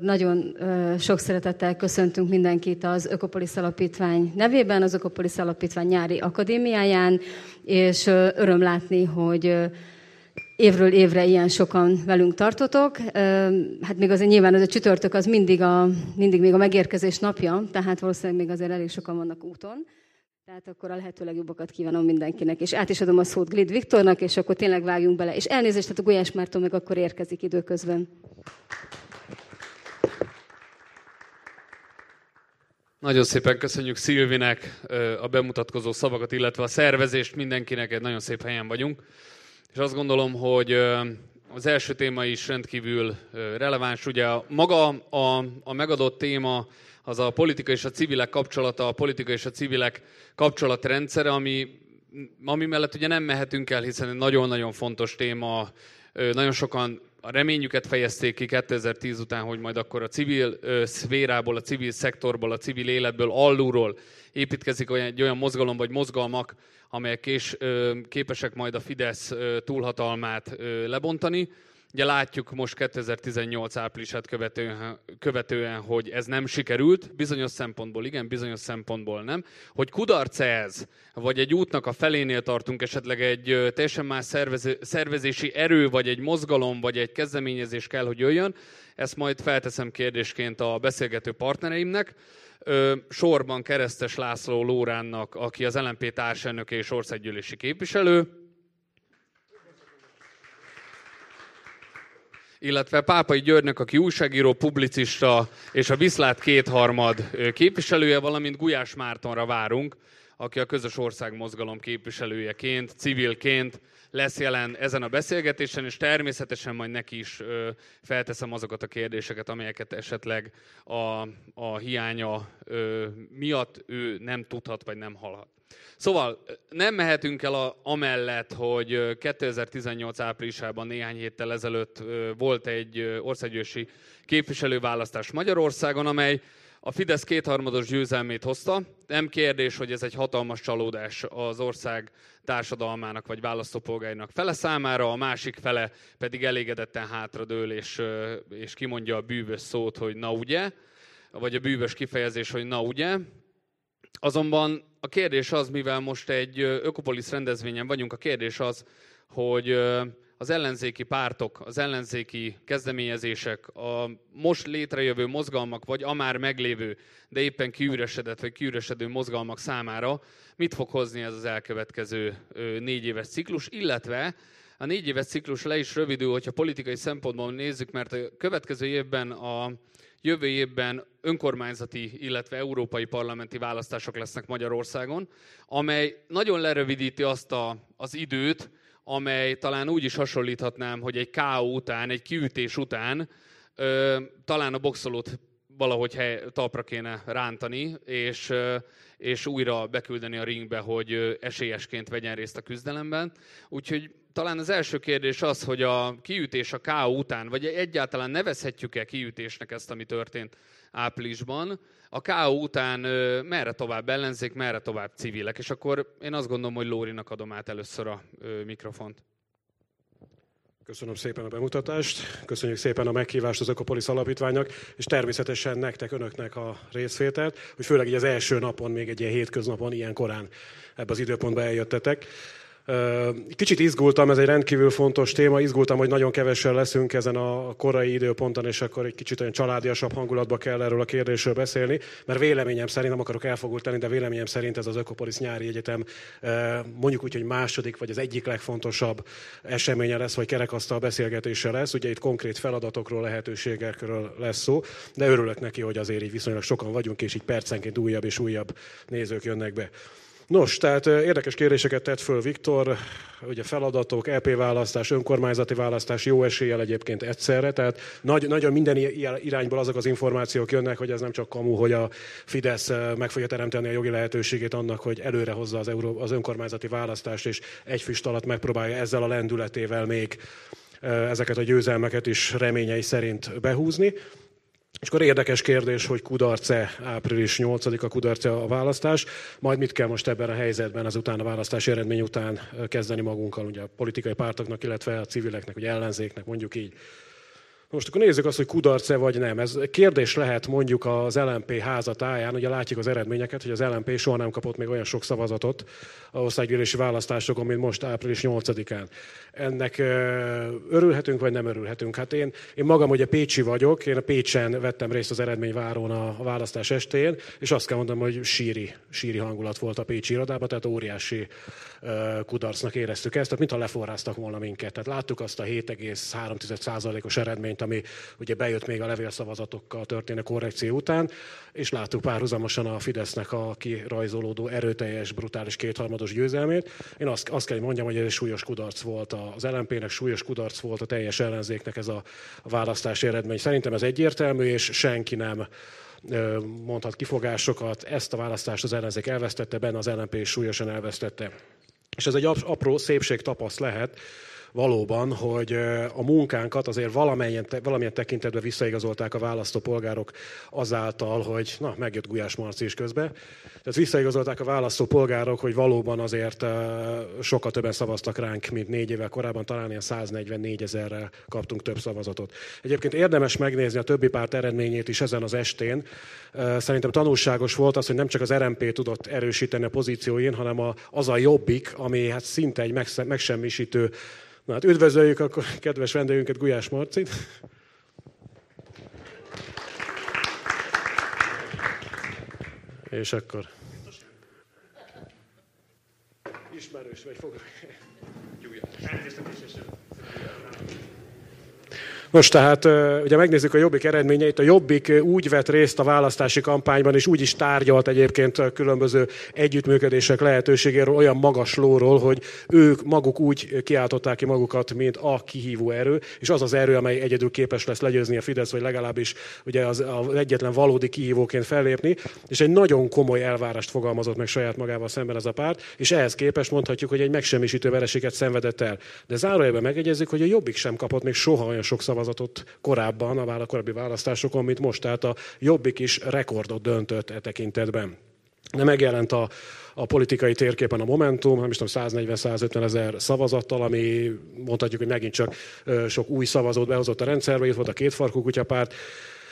Nagyon sok szeretettel köszöntünk mindenkit az Ökopolis Alapítvány nevében, az Ökopolis Alapítvány nyári akadémiáján, és öröm látni, hogy évről évre ilyen sokan velünk tartotok. Hát még azért nyilván az a csütörtök az mindig, a, mindig még a megérkezés napja, tehát valószínűleg még azért elég sokan vannak úton. Tehát akkor a lehető legjobbakat kívánom mindenkinek. És át is adom a szót Glid Viktornak, és akkor tényleg vágjunk bele. És elnézést, tehát a Gulyás Márton meg akkor érkezik időközben. Nagyon szépen köszönjük Szilvinek a bemutatkozó szavakat, illetve a szervezést mindenkinek, egy nagyon szép helyen vagyunk. És azt gondolom, hogy az első téma is rendkívül releváns. Ugye maga a, a megadott téma az a politika és a civilek kapcsolata, a politika és a civilek kapcsolatrendszere, ami, ami mellett ugye nem mehetünk el, hiszen egy nagyon-nagyon fontos téma, nagyon sokan a reményüket fejezték ki 2010 után, hogy majd akkor a civil szférából, a civil szektorból, a civil életből, alulról építkezik olyan, egy olyan mozgalom vagy mozgalmak, amelyek kés, képesek majd a Fidesz túlhatalmát lebontani. Ugye látjuk most 2018 áprilisát követően, követően, hogy ez nem sikerült, bizonyos szempontból igen, bizonyos szempontból nem. Hogy kudarc ez, vagy egy útnak a felénél tartunk, esetleg egy teljesen más szervezési erő, vagy egy mozgalom, vagy egy kezdeményezés kell, hogy jöjjön, ezt majd felteszem kérdésként a beszélgető partnereimnek. Sorban Keresztes László Lóránnak, aki az LNP társelnöke és országgyűlési képviselő, illetve Pápai Györgynek, aki újságíró, publicista és a Viszlát kétharmad képviselője, valamint Gulyás Mártonra várunk, aki a közös országmozgalom képviselőjeként, civilként lesz jelen ezen a beszélgetésen, és természetesen majd neki is felteszem azokat a kérdéseket, amelyeket esetleg a, a hiánya miatt ő nem tudhat, vagy nem hallhat. Szóval nem mehetünk el a, amellett, hogy 2018 áprilisában néhány héttel ezelőtt volt egy országgyűlési képviselőválasztás Magyarországon, amely a Fidesz kétharmados győzelmét hozta. Nem kérdés, hogy ez egy hatalmas csalódás az ország társadalmának vagy választópolgáinak fele számára, a másik fele pedig elégedetten hátradől és, és kimondja a bűvös szót, hogy na ugye, vagy a bűvös kifejezés, hogy na ugye. Azonban a kérdés az, mivel most egy Ökopolis rendezvényen vagyunk, a kérdés az, hogy az ellenzéki pártok, az ellenzéki kezdeményezések, a most létrejövő mozgalmak, vagy a már meglévő, de éppen kiüresedett vagy kiüresedő mozgalmak számára mit fog hozni ez az elkövetkező négy éves ciklus, illetve a négy éves ciklus le is rövidül, hogyha politikai szempontból nézzük, mert a következő évben a jövő évben önkormányzati, illetve európai parlamenti választások lesznek Magyarországon, amely nagyon lerövidíti azt a, az időt, amely talán úgy is hasonlíthatnám, hogy egy KO után, egy kiütés után ö, talán a boxolót valahogy hely, talpra kéne rántani, és, és újra beküldeni a ringbe, hogy esélyesként vegyen részt a küzdelemben. Úgyhogy talán az első kérdés az, hogy a kiütés a KO után, vagy egyáltalán nevezhetjük-e kiütésnek ezt, ami történt áprilisban, a KO után merre tovább ellenzék, merre tovább civilek. És akkor én azt gondolom, hogy Lórinak adom át először a mikrofont. Köszönöm szépen a bemutatást, köszönjük szépen a meghívást az Ökopolis Alapítványnak, és természetesen nektek, önöknek a részvételt, hogy főleg így az első napon, még egy ilyen hétköznapon, ilyen korán ebbe az időpontba eljöttetek. Kicsit izgultam, ez egy rendkívül fontos téma, izgultam, hogy nagyon kevesen leszünk ezen a korai időponton, és akkor egy kicsit olyan családiasabb hangulatba kell erről a kérdésről beszélni, mert véleményem szerint, nem akarok elfogult lenni, de véleményem szerint ez az Ökopolis nyári egyetem mondjuk úgy, hogy második, vagy az egyik legfontosabb eseménye lesz, vagy kerekasztal beszélgetése lesz. Ugye itt konkrét feladatokról, lehetőségekről lesz szó, de örülök neki, hogy azért így viszonylag sokan vagyunk, és így percenként újabb és újabb nézők jönnek be. Nos, tehát érdekes kérdéseket tett föl Viktor, ugye feladatok, EP választás, önkormányzati választás, jó eséllyel egyébként egyszerre, tehát nagy, nagyon minden irányból azok az információk jönnek, hogy ez nem csak kamu, hogy a Fidesz meg fogja teremteni a jogi lehetőségét annak, hogy előre hozza az, Euró, az önkormányzati választást, és egy füst alatt megpróbálja ezzel a lendületével még ezeket a győzelmeket is reményei szerint behúzni. És akkor érdekes kérdés, hogy kudarce április 8-a kudarce a választás, majd mit kell most ebben a helyzetben azután a választási eredmény után kezdeni magunkkal, ugye a politikai pártoknak, illetve a civileknek, ugye ellenzéknek, mondjuk így. Most akkor nézzük azt, hogy kudarc-e vagy nem. Ez kérdés lehet mondjuk az LMP házatáján, ugye látjuk az eredményeket, hogy az LMP soha nem kapott még olyan sok szavazatot a országgyűlési választásokon, mint most április 8-án. Ennek örülhetünk, vagy nem örülhetünk? Hát én, én magam ugye Pécsi vagyok, én a Pécsen vettem részt az eredményvárón a, a választás estén, és azt kell mondanom, hogy síri, síri hangulat volt a Pécsi irodában, tehát óriási kudarcnak éreztük ezt, tehát mintha leforráztak volna minket. Tehát láttuk azt a 7,3%-os eredményt, ami ugye bejött még a levélszavazatokkal történő korrekció után, és láttuk párhuzamosan a Fidesznek a kirajzolódó erőteljes, brutális kétharmados győzelmét. Én azt, azt kell, hogy mondjam, hogy ez egy súlyos kudarc volt az LMP-nek, súlyos kudarc volt a teljes ellenzéknek ez a választási eredmény. Szerintem ez egyértelmű, és senki nem mondhat kifogásokat. Ezt a választást az ellenzék elvesztette, benne az LNP súlyosan elvesztette. És ez egy apró szépség tapaszt lehet, valóban, hogy a munkánkat azért valamilyen, valamilyen tekintetben visszaigazolták a választópolgárok azáltal, hogy na, megjött Gulyás Marci is közbe. Tehát visszaigazolták a választópolgárok, hogy valóban azért sokkal többen szavaztak ránk, mint négy évvel korábban, talán ilyen 144 ezerrel kaptunk több szavazatot. Egyébként érdemes megnézni a többi párt eredményét is ezen az estén. Szerintem tanulságos volt az, hogy nem csak az RMP tudott erősíteni a pozícióin, hanem az a jobbik, ami hát szinte egy megsemmisítő Na hát üdvözöljük akkor kedves vendégünket, Gulyás Marcit. És akkor... Ismerős vagy fog. Elnézést a Nos, tehát ugye megnézzük a Jobbik eredményeit. A Jobbik úgy vett részt a választási kampányban, és úgy is tárgyalt egyébként különböző együttműködések lehetőségéről, olyan magas lóról, hogy ők maguk úgy kiáltották ki magukat, mint a kihívó erő, és az az erő, amely egyedül képes lesz legyőzni a Fidesz, vagy legalábbis ugye az, az egyetlen valódi kihívóként fellépni, és egy nagyon komoly elvárást fogalmazott meg saját magával szemben ez a párt, és ehhez képest mondhatjuk, hogy egy megsemmisítő vereséget szenvedett el. De zárójelben megegyezik, hogy a Jobbik sem kapott még soha olyan sok szavazatot szavazatot korábban, a korábbi választásokon, mint most. Tehát a Jobbik is rekordot döntött e tekintetben. De megjelent a, a politikai térképen a Momentum, nem is tudom, 140-150 ezer szavazattal, ami mondhatjuk, hogy megint csak sok új szavazót behozott a rendszerbe, itt volt a kétfarkú kutyapárt,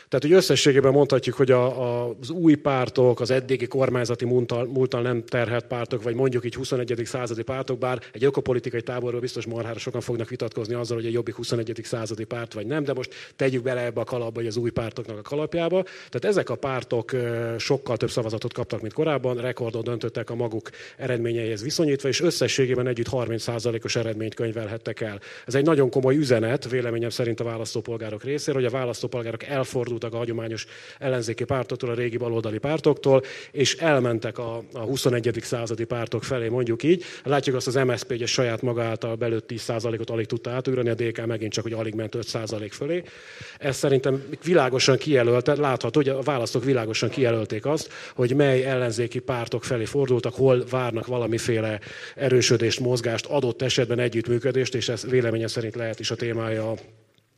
tehát, hogy összességében mondhatjuk, hogy a, a, az új pártok, az eddigi kormányzati múltal, múltal nem terhelt pártok, vagy mondjuk így 21. századi pártok, bár egy ökopolitikai táborról biztos marhára sokan fognak vitatkozni azzal, hogy a jobbik 21. századi párt vagy nem, de most tegyük bele ebbe a kalapba, hogy az új pártoknak a kalapjába. Tehát ezek a pártok sokkal több szavazatot kaptak, mint korábban, rekordon döntöttek a maguk eredményeihez viszonyítva, és összességében együtt 30%-os eredményt könyvelhettek el. Ez egy nagyon komoly üzenet, véleményem szerint a választópolgárok részéről, hogy a választópolgárok elfordultak elfordultak a hagyományos ellenzéki pártoktól, a régi baloldali pártoktól, és elmentek a, a 21. századi pártok felé, mondjuk így. Látjuk azt az MSZP, hogy a saját maga által belőtt 10%-ot alig tudta átugrani, a DK megint csak, hogy alig ment 5% fölé. Ez szerintem világosan kijelölte, látható, hogy a választók világosan kijelölték azt, hogy mely ellenzéki pártok felé fordultak, hol várnak valamiféle erősödést, mozgást, adott esetben együttműködést, és ez véleményem szerint lehet is a témája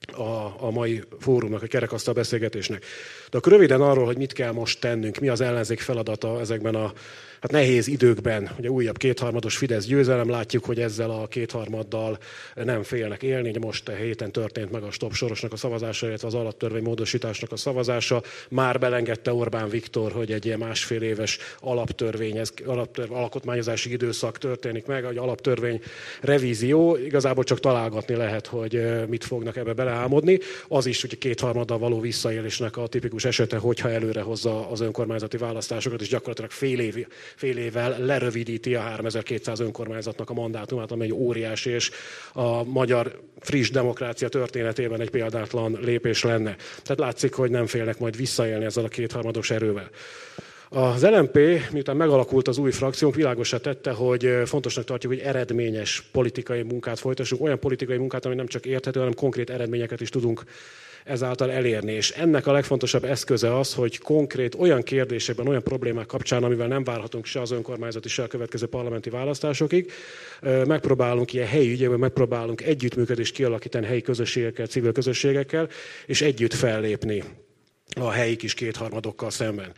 a, a mai fórumnak, a kerekasztal beszélgetésnek. De akkor röviden arról, hogy mit kell most tennünk, mi az ellenzék feladata ezekben a hát nehéz időkben, ugye újabb kétharmados Fidesz győzelem, látjuk, hogy ezzel a kétharmaddal nem félnek élni. Ugye most a héten történt meg a stop sorosnak a szavazása, illetve az alaptörvény módosításnak a szavazása. Már belengedte Orbán Viktor, hogy egy ilyen másfél éves alaptörvény, alaptörvény, alkotmányozási időszak történik meg, egy alaptörvény revízió. Igazából csak találgatni lehet, hogy mit fognak ebbe beleálmodni. Az is hogy kétharmaddal való visszaélésnek a tipikus esete, hogyha előre hozza az önkormányzati választásokat, és gyakorlatilag fél év fél évvel lerövidíti a 3200 önkormányzatnak a mandátumát, amely óriási, és a magyar friss demokrácia történetében egy példátlan lépés lenne. Tehát látszik, hogy nem félnek majd visszaélni ezzel a kétharmados erővel. Az LMP, miután megalakult az új frakciónk, világosá tette, hogy fontosnak tartjuk, hogy eredményes politikai munkát folytassunk, olyan politikai munkát, ami nem csak érthető, hanem konkrét eredményeket is tudunk ezáltal elérni. És ennek a legfontosabb eszköze az, hogy konkrét olyan kérdésekben, olyan problémák kapcsán, amivel nem várhatunk se az önkormányzati, se a következő parlamenti választásokig, megpróbálunk ilyen helyi ügyekben, megpróbálunk együttműködést kialakítani helyi közösségekkel, civil közösségekkel, és együtt fellépni a helyi kis kétharmadokkal szemben.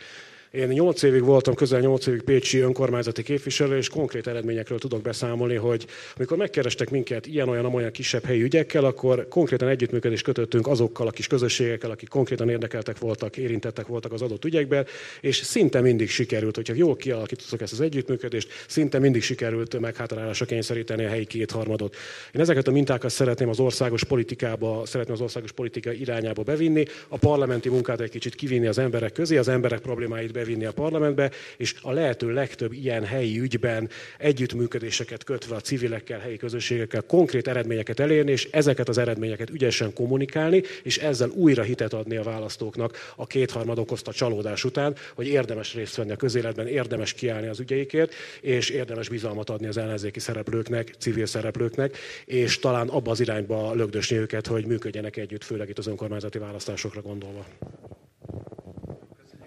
Én nyolc évig voltam, közel nyolc évig Pécsi önkormányzati képviselő, és konkrét eredményekről tudok beszámolni, hogy amikor megkerestek minket ilyen-olyan olyan kisebb helyi ügyekkel, akkor konkrétan együttműködést kötöttünk azokkal a kis közösségekkel, akik konkrétan érdekeltek voltak, érintettek voltak az adott ügyekben, és szinte mindig sikerült, hogyha jól kialakítottuk ezt az együttműködést, szinte mindig sikerült meghátrálásra kényszeríteni a helyi kétharmadot. Én ezeket a mintákat szeretném az országos politikába, szeretném az országos politika irányába bevinni, a parlamenti munkát egy kicsit kivinni az emberek közé, az emberek problémáit bevinni a parlamentbe, és a lehető legtöbb ilyen helyi ügyben együttműködéseket kötve a civilekkel, helyi közösségekkel konkrét eredményeket elérni, és ezeket az eredményeket ügyesen kommunikálni, és ezzel újra hitet adni a választóknak a kétharmad okozta csalódás után, hogy érdemes részt venni a közéletben, érdemes kiállni az ügyeikért, és érdemes bizalmat adni az ellenzéki szereplőknek, civil szereplőknek, és talán abba az irányba lögdösni őket, hogy működjenek együtt, főleg itt az önkormányzati választásokra gondolva.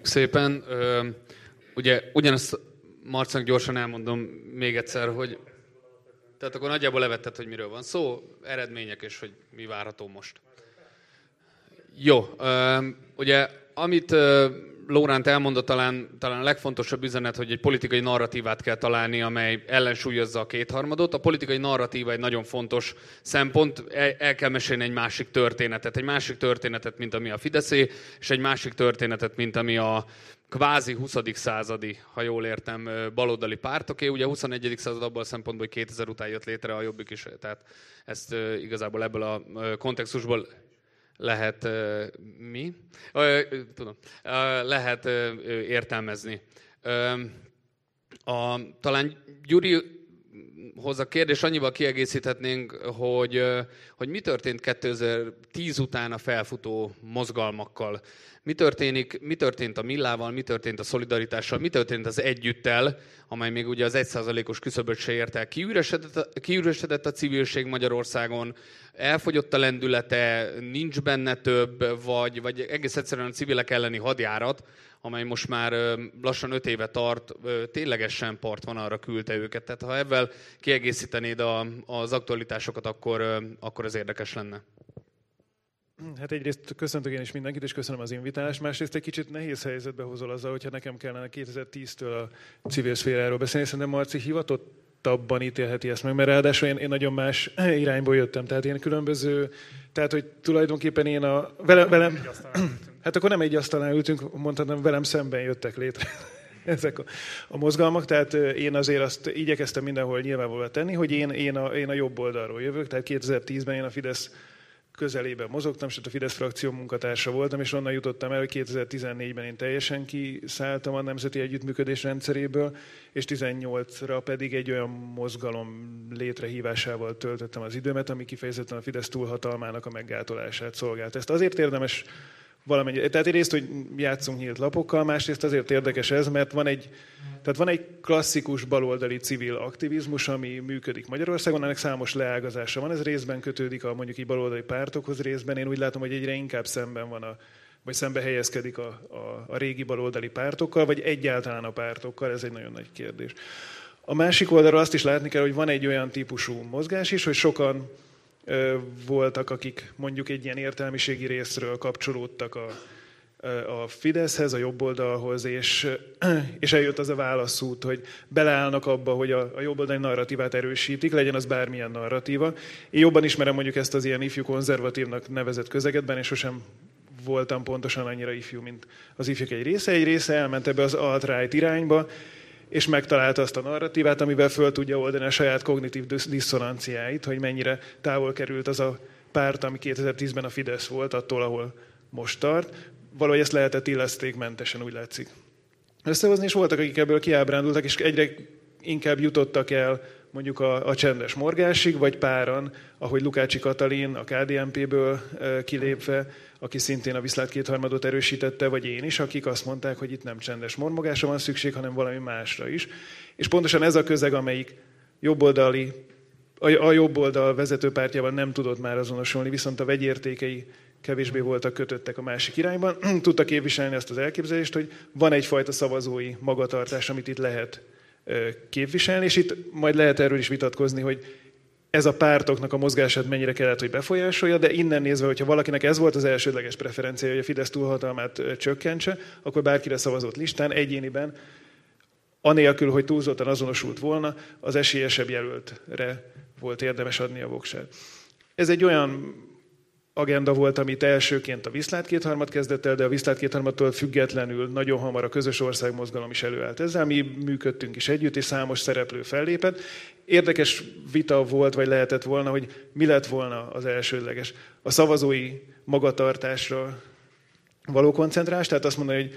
Szépen. Ugye ugyanezt Marcnak gyorsan elmondom még egyszer, hogy tehát akkor nagyjából levetted, hogy miről van szó, eredmények és hogy mi várható most. Jó, ugye amit Lóránt elmondott, talán, talán a legfontosabb üzenet, hogy egy politikai narratívát kell találni, amely ellensúlyozza a kétharmadot. A politikai narratíva egy nagyon fontos szempont, el, el kell mesélni egy másik történetet. Egy másik történetet, mint ami a Fideszé, és egy másik történetet, mint ami a kvázi 20. századi, ha jól értem, baloldali pártoké. Ugye a 21. század abban a szempontból, hogy 2000 után jött létre a Jobbik is, tehát ezt igazából ebből a kontextusból lehet mi? Tudom, lehet értelmezni. A, talán Gyuri hoz a kérdés annyival kiegészíthetnénk, hogy, hogy mi történt 2010 után a felfutó mozgalmakkal. Mi, történik, mi történt a Millával, mi történt a szolidaritással, mi történt az együttel, amely még ugye az 1%-os küszöböt se ért el. Kiüresedett, kiüresedett a civilség Magyarországon, elfogyott a lendülete, nincs benne több, vagy, vagy egész egyszerűen a civilek elleni hadjárat, amely most már lassan öt éve tart, ténylegesen part van arra küldte őket. Tehát ha ebben kiegészítenéd a, az aktualitásokat, akkor, akkor ez érdekes lenne. Hát egyrészt köszöntök én is mindenkit, és köszönöm az invitálást. Másrészt egy kicsit nehéz helyzetbe hozol azzal, hogyha nekem kellene 2010-től a civil szféráról beszélni. Szerintem Marci hivatottabban ítélheti ezt meg, mert ráadásul én, én nagyon más irányból jöttem. Tehát én különböző, tehát hogy tulajdonképpen én a, velem, velem hát akkor nem egy asztalán ültünk, mondhatom, velem szemben jöttek létre ezek a, a mozgalmak, tehát én azért azt igyekeztem mindenhol nyilvánvalóan tenni, hogy én, én, a, én a jobb oldalról jövök, tehát 2010-ben én a Fidesz közelében mozogtam, sőt a Fidesz frakció munkatársa voltam, és onnan jutottam el, hogy 2014-ben én teljesen kiszálltam a Nemzeti Együttműködés rendszeréből, és 18-ra pedig egy olyan mozgalom létrehívásával töltöttem az időmet, ami kifejezetten a Fidesz túlhatalmának a meggátolását szolgált. Ezt azért érdemes valamennyi. Tehát egyrészt, hogy játszunk nyílt lapokkal, másrészt azért érdekes ez, mert van egy, tehát van egy klasszikus baloldali civil aktivizmus, ami működik Magyarországon, ennek számos leágazása van, ez részben kötődik a mondjuk így baloldali pártokhoz, részben én úgy látom, hogy egyre inkább szemben van a vagy szembe helyezkedik a, a, a régi baloldali pártokkal, vagy egyáltalán a pártokkal, ez egy nagyon nagy kérdés. A másik oldalról azt is látni kell, hogy van egy olyan típusú mozgás is, hogy sokan voltak, akik mondjuk egy ilyen értelmiségi részről kapcsolódtak a, a Fideszhez, a jobb oldalhoz, és, és eljött az a válaszút, hogy beleállnak abba, hogy a, a jobb oldali narratívát erősítik, legyen az bármilyen narratíva. Én jobban ismerem mondjuk ezt az ilyen ifjú konzervatívnak nevezett közegetben, és sosem voltam pontosan annyira ifjú, mint az ifjúk egy része. Egy része elment ebbe az alt-right irányba, és megtalálta azt a narratívát, amivel föl tudja oldani a saját kognitív diszonanciáit, hogy mennyire távol került az a párt, ami 2010-ben a Fidesz volt, attól, ahol most tart. Valahogy ezt lehetett illesztékmentesen, úgy látszik. Összehozni, és voltak, akik ebből kiábrándultak, és egyre inkább jutottak el mondjuk a, a csendes morgásig, vagy páran, ahogy Lukácsi Katalin a KDNP-ből kilépve, aki szintén a viszlát kétharmadot erősítette, vagy én is, akik azt mondták, hogy itt nem csendes mormogásra van szükség, hanem valami másra is. És pontosan ez a közeg, amelyik jobboldali, a, a jobb oldal nem tudott már azonosulni, viszont a vegyértékei kevésbé voltak kötöttek a másik irányban, tudta képviselni azt az elképzelést, hogy van egyfajta szavazói magatartás, amit itt lehet képviselni, és itt majd lehet erről is vitatkozni, hogy ez a pártoknak a mozgását mennyire kellett, hogy befolyásolja, de innen nézve, hogyha valakinek ez volt az elsődleges preferencia, hogy a Fidesz túlhatalmát csökkentse, akkor bárkire szavazott listán, egyéniben, anélkül, hogy túlzottan azonosult volna, az esélyesebb jelöltre volt érdemes adni a voksát. Ez egy olyan agenda volt, amit elsőként a Viszlát kétharmad kezdett el, de a Viszlát kétharmadtól függetlenül nagyon hamar a közös országmozgalom is előállt ezzel. Mi működtünk is együtt, és számos szereplő fellépett. Érdekes vita volt, vagy lehetett volna, hogy mi lett volna az elsődleges. A szavazói magatartásra való koncentrás, tehát azt mondani, hogy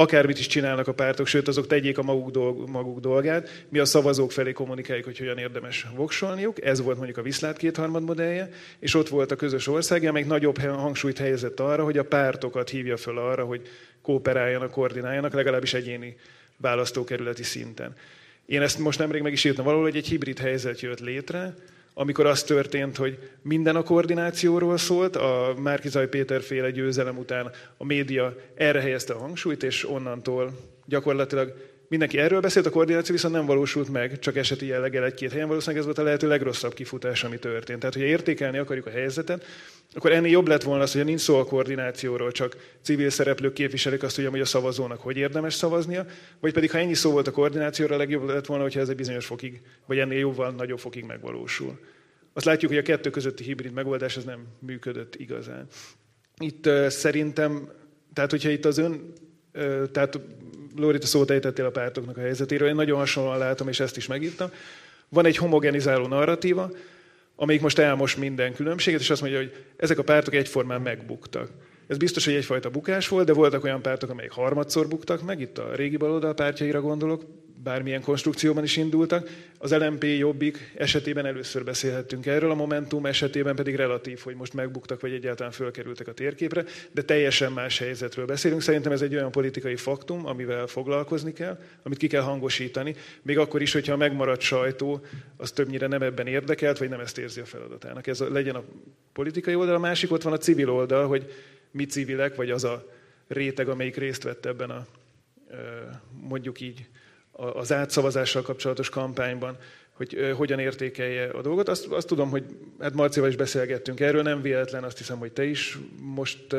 akármit is csinálnak a pártok, sőt azok tegyék a maguk, dolg, maguk dolgát, mi a szavazók felé kommunikáljuk, hogy hogyan érdemes voksolniuk, ez volt mondjuk a Viszlát kétharmad modellje, és ott volt a közös ország, amelyik nagyobb hangsúlyt helyezett arra, hogy a pártokat hívja föl arra, hogy kooperáljanak, koordináljanak, legalábbis egyéni választókerületi szinten. Én ezt most nemrég meg is írtam valahol, hogy egy hibrid helyzet jött létre, amikor az történt, hogy minden a koordinációról szólt, a Márkizaj Péter féle győzelem után a média erre helyezte a hangsúlyt, és onnantól gyakorlatilag mindenki erről beszélt, a koordináció viszont nem valósult meg, csak eseti jelleggel egy-két helyen. Valószínűleg ez volt a lehető legrosszabb kifutás, ami történt. Tehát, hogyha értékelni akarjuk a helyzetet, akkor ennél jobb lett volna az, hogy nincs szó a koordinációról, csak civil szereplők képviselik azt, hogy a szavazónak hogy érdemes szavaznia, vagy pedig ha ennyi szó volt a koordinációra, a legjobb lett volna, hogyha ez egy bizonyos fokig, vagy ennél jóval nagyobb fokig megvalósul. Azt látjuk, hogy a kettő közötti hibrid megoldás ez nem működött igazán. Itt uh, szerintem, tehát hogyha itt az ön, uh, tehát Lórit a szót ejtettél a pártoknak a helyzetéről, én nagyon hasonlóan látom, és ezt is megírtam. Van egy homogenizáló narratíva, amelyik most elmos minden különbséget, és azt mondja, hogy ezek a pártok egyformán megbuktak. Ez biztos, hogy egyfajta bukás volt, de voltak olyan pártok, amelyek harmadszor buktak meg, itt a régi baloldal pártjaira gondolok, bármilyen konstrukcióban is indultak. Az LMP Jobbik esetében először beszélhettünk erről, a Momentum esetében pedig relatív, hogy most megbuktak, vagy egyáltalán fölkerültek a térképre, de teljesen más helyzetről beszélünk. Szerintem ez egy olyan politikai faktum, amivel foglalkozni kell, amit ki kell hangosítani, még akkor is, hogyha a megmaradt sajtó az többnyire nem ebben érdekelt, vagy nem ezt érzi a feladatának. Ez a, legyen a politikai oldal, a másik ott van a civil oldal, hogy mi civilek, vagy az a réteg, amelyik részt vett ebben a mondjuk így az átszavazással kapcsolatos kampányban, hogy hogyan értékelje a dolgot. Azt, azt tudom, hogy hát Marcival is beszélgettünk erről, nem véletlen, azt hiszem, hogy te is most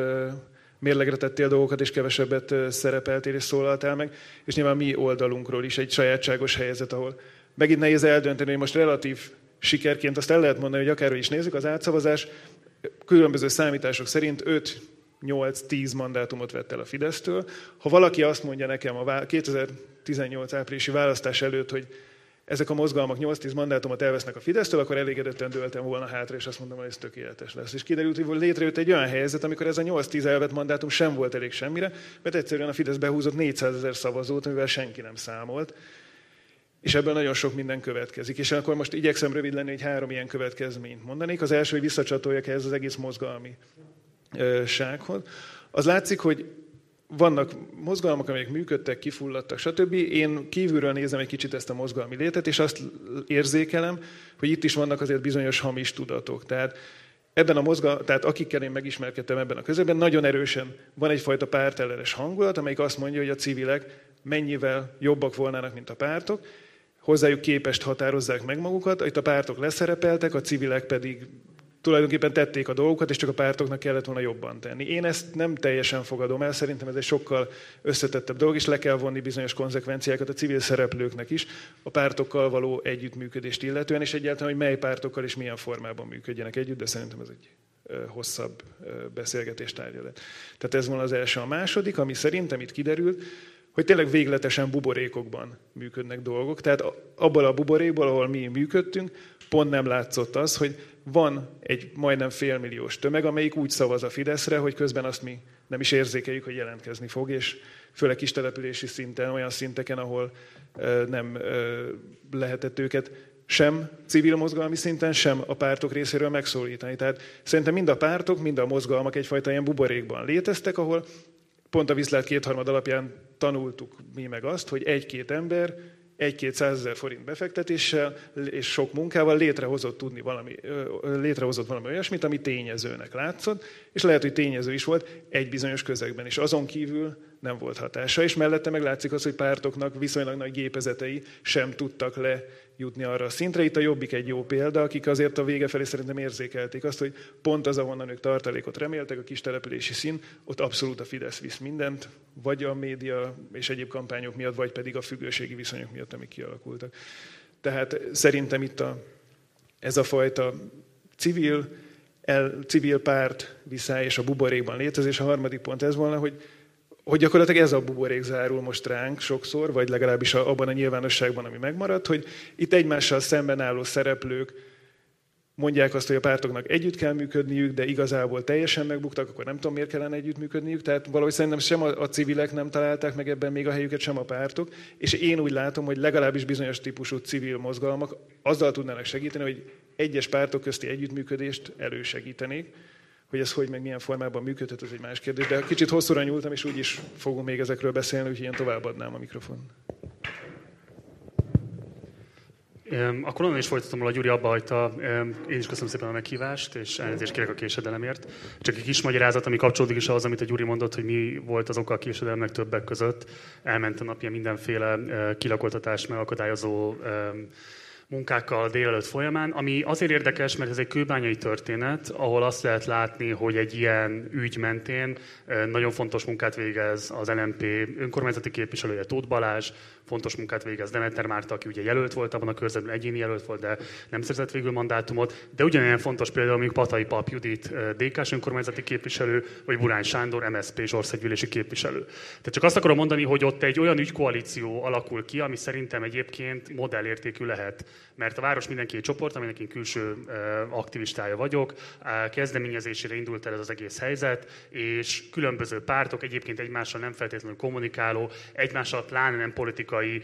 mérlegre tettél dolgokat, és kevesebbet szerepeltél és szólaltál meg, és nyilván mi oldalunkról is egy sajátságos helyzet, ahol megint nehéz eldönteni, hogy most relatív sikerként azt el lehet mondani, hogy akárhogy is nézzük, az átszavazás különböző számítások szerint 5 8-10 mandátumot vett el a Fidesztől. Ha valaki azt mondja nekem a 2018 áprilisi választás előtt, hogy ezek a mozgalmak 8-10 mandátumot elvesznek a Fidesztől, akkor elégedetten dőltem volna hátra, és azt mondom, hogy ez tökéletes lesz. És kiderült, hogy létrejött egy olyan helyzet, amikor ez a 8-10 elvett mandátum sem volt elég semmire, mert egyszerűen a Fidesz behúzott 400 ezer szavazót, amivel senki nem számolt. És ebből nagyon sok minden következik. És akkor most igyekszem rövid lenni, hogy három ilyen következményt mondanék. Az első, hogy visszacsatoljak ehhez az egész mozgalmi sághoz. Az látszik, hogy vannak mozgalmak, amelyek működtek, kifulladtak, stb. Én kívülről nézem egy kicsit ezt a mozgalmi létet, és azt érzékelem, hogy itt is vannak azért bizonyos hamis tudatok. Tehát ebben a mozgal, tehát akikkel én megismerkedtem ebben a közöbben, nagyon erősen van egyfajta pártellenes hangulat, amelyik azt mondja, hogy a civilek mennyivel jobbak volnának, mint a pártok, hozzájuk képest határozzák meg magukat, itt a pártok leszerepeltek, a civilek pedig tulajdonképpen tették a dolgokat, és csak a pártoknak kellett volna jobban tenni. Én ezt nem teljesen fogadom el, szerintem ez egy sokkal összetettebb dolog, és le kell vonni bizonyos konzekvenciákat a civil szereplőknek is, a pártokkal való együttműködést illetően, és egyáltalán, hogy mely pártokkal és milyen formában működjenek együtt, de szerintem ez egy hosszabb beszélgetés tárgya lett. Tehát ez van az első. A második, ami szerintem itt kiderült, hogy tényleg végletesen buborékokban működnek dolgok. Tehát abban a buborékból, ahol mi működtünk, pont nem látszott az, hogy van egy majdnem félmilliós tömeg, amelyik úgy szavaz a Fideszre, hogy közben azt mi nem is érzékeljük, hogy jelentkezni fog, és főleg kis települési szinten, olyan szinteken, ahol nem lehetett őket sem civil mozgalmi szinten, sem a pártok részéről megszólítani. Tehát szerintem mind a pártok, mind a mozgalmak egyfajta ilyen buborékban léteztek, ahol pont a viszlát kétharmad alapján tanultuk mi meg azt, hogy egy-két ember egy-két százezer forint befektetéssel és sok munkával létrehozott tudni valami, létrehozott valami olyasmit, ami tényezőnek látszott, és lehet, hogy tényező is volt egy bizonyos közegben is. Azon kívül nem volt hatása, és mellette meglátszik az, hogy pártoknak viszonylag nagy gépezetei sem tudtak le jutni arra a szintre. Itt a Jobbik egy jó példa, akik azért a vége felé szerintem érzékelték azt, hogy pont az, ahonnan ők tartalékot reméltek, a kis települési szín, ott abszolút a Fidesz visz mindent, vagy a média és egyéb kampányok miatt, vagy pedig a függőségi viszonyok miatt, amik kialakultak. Tehát szerintem itt a, ez a fajta civil, el, civil párt viszály és a buborékban létezés. A harmadik pont ez volna, hogy hogy gyakorlatilag ez a buborék zárul most ránk sokszor, vagy legalábbis abban a nyilvánosságban, ami megmaradt, hogy itt egymással szemben álló szereplők mondják azt, hogy a pártoknak együtt kell működniük, de igazából teljesen megbuktak, akkor nem tudom, miért kellene együttműködniük. Tehát valahogy szerintem sem a, a civilek nem találták meg ebben még a helyüket, sem a pártok. És én úgy látom, hogy legalábbis bizonyos típusú civil mozgalmak azzal tudnának segíteni, hogy egyes pártok közti együttműködést elősegítenék. Hogy ez hogy meg milyen formában működhet, az egy más kérdés. De kicsit hosszúra nyúltam, és úgy is fogunk még ezekről beszélni, úgyhogy én továbbadnám a mikrofon. Akkor onnan is folytatom, a Gyuri abba hagyta. Én is köszönöm szépen a meghívást, és elnézést kérek a késedelemért. Csak egy kis magyarázat, ami kapcsolódik is ahhoz, amit a Gyuri mondott, hogy mi volt az oka a késedelemnek többek között. Elment a napja mindenféle kilakoltatás megakadályozó munkákkal délelőtt folyamán, ami azért érdekes, mert ez egy kőbányai történet, ahol azt lehet látni, hogy egy ilyen ügy mentén nagyon fontos munkát végez az LNP önkormányzati képviselője Tóth Balázs, fontos munkát végez Demeter Márta, aki ugye jelölt volt abban a körzetben, egyéni jelölt volt, de nem szerzett végül mandátumot. De ugyanilyen fontos például mondjuk Patai Pap Judit, DK-s önkormányzati képviselő, vagy Burány Sándor, MSZP és országgyűlési képviselő. Tehát csak azt akarom mondani, hogy ott egy olyan ügykoalíció alakul ki, ami szerintem egyébként modellértékű lehet. Mert a város mindenki egy csoport, aminek én külső aktivistája vagyok, kezdeményezésére indult el ez az egész helyzet, és különböző pártok egyébként egymással nem feltétlenül kommunikáló, egymással pláne nem politikai politikai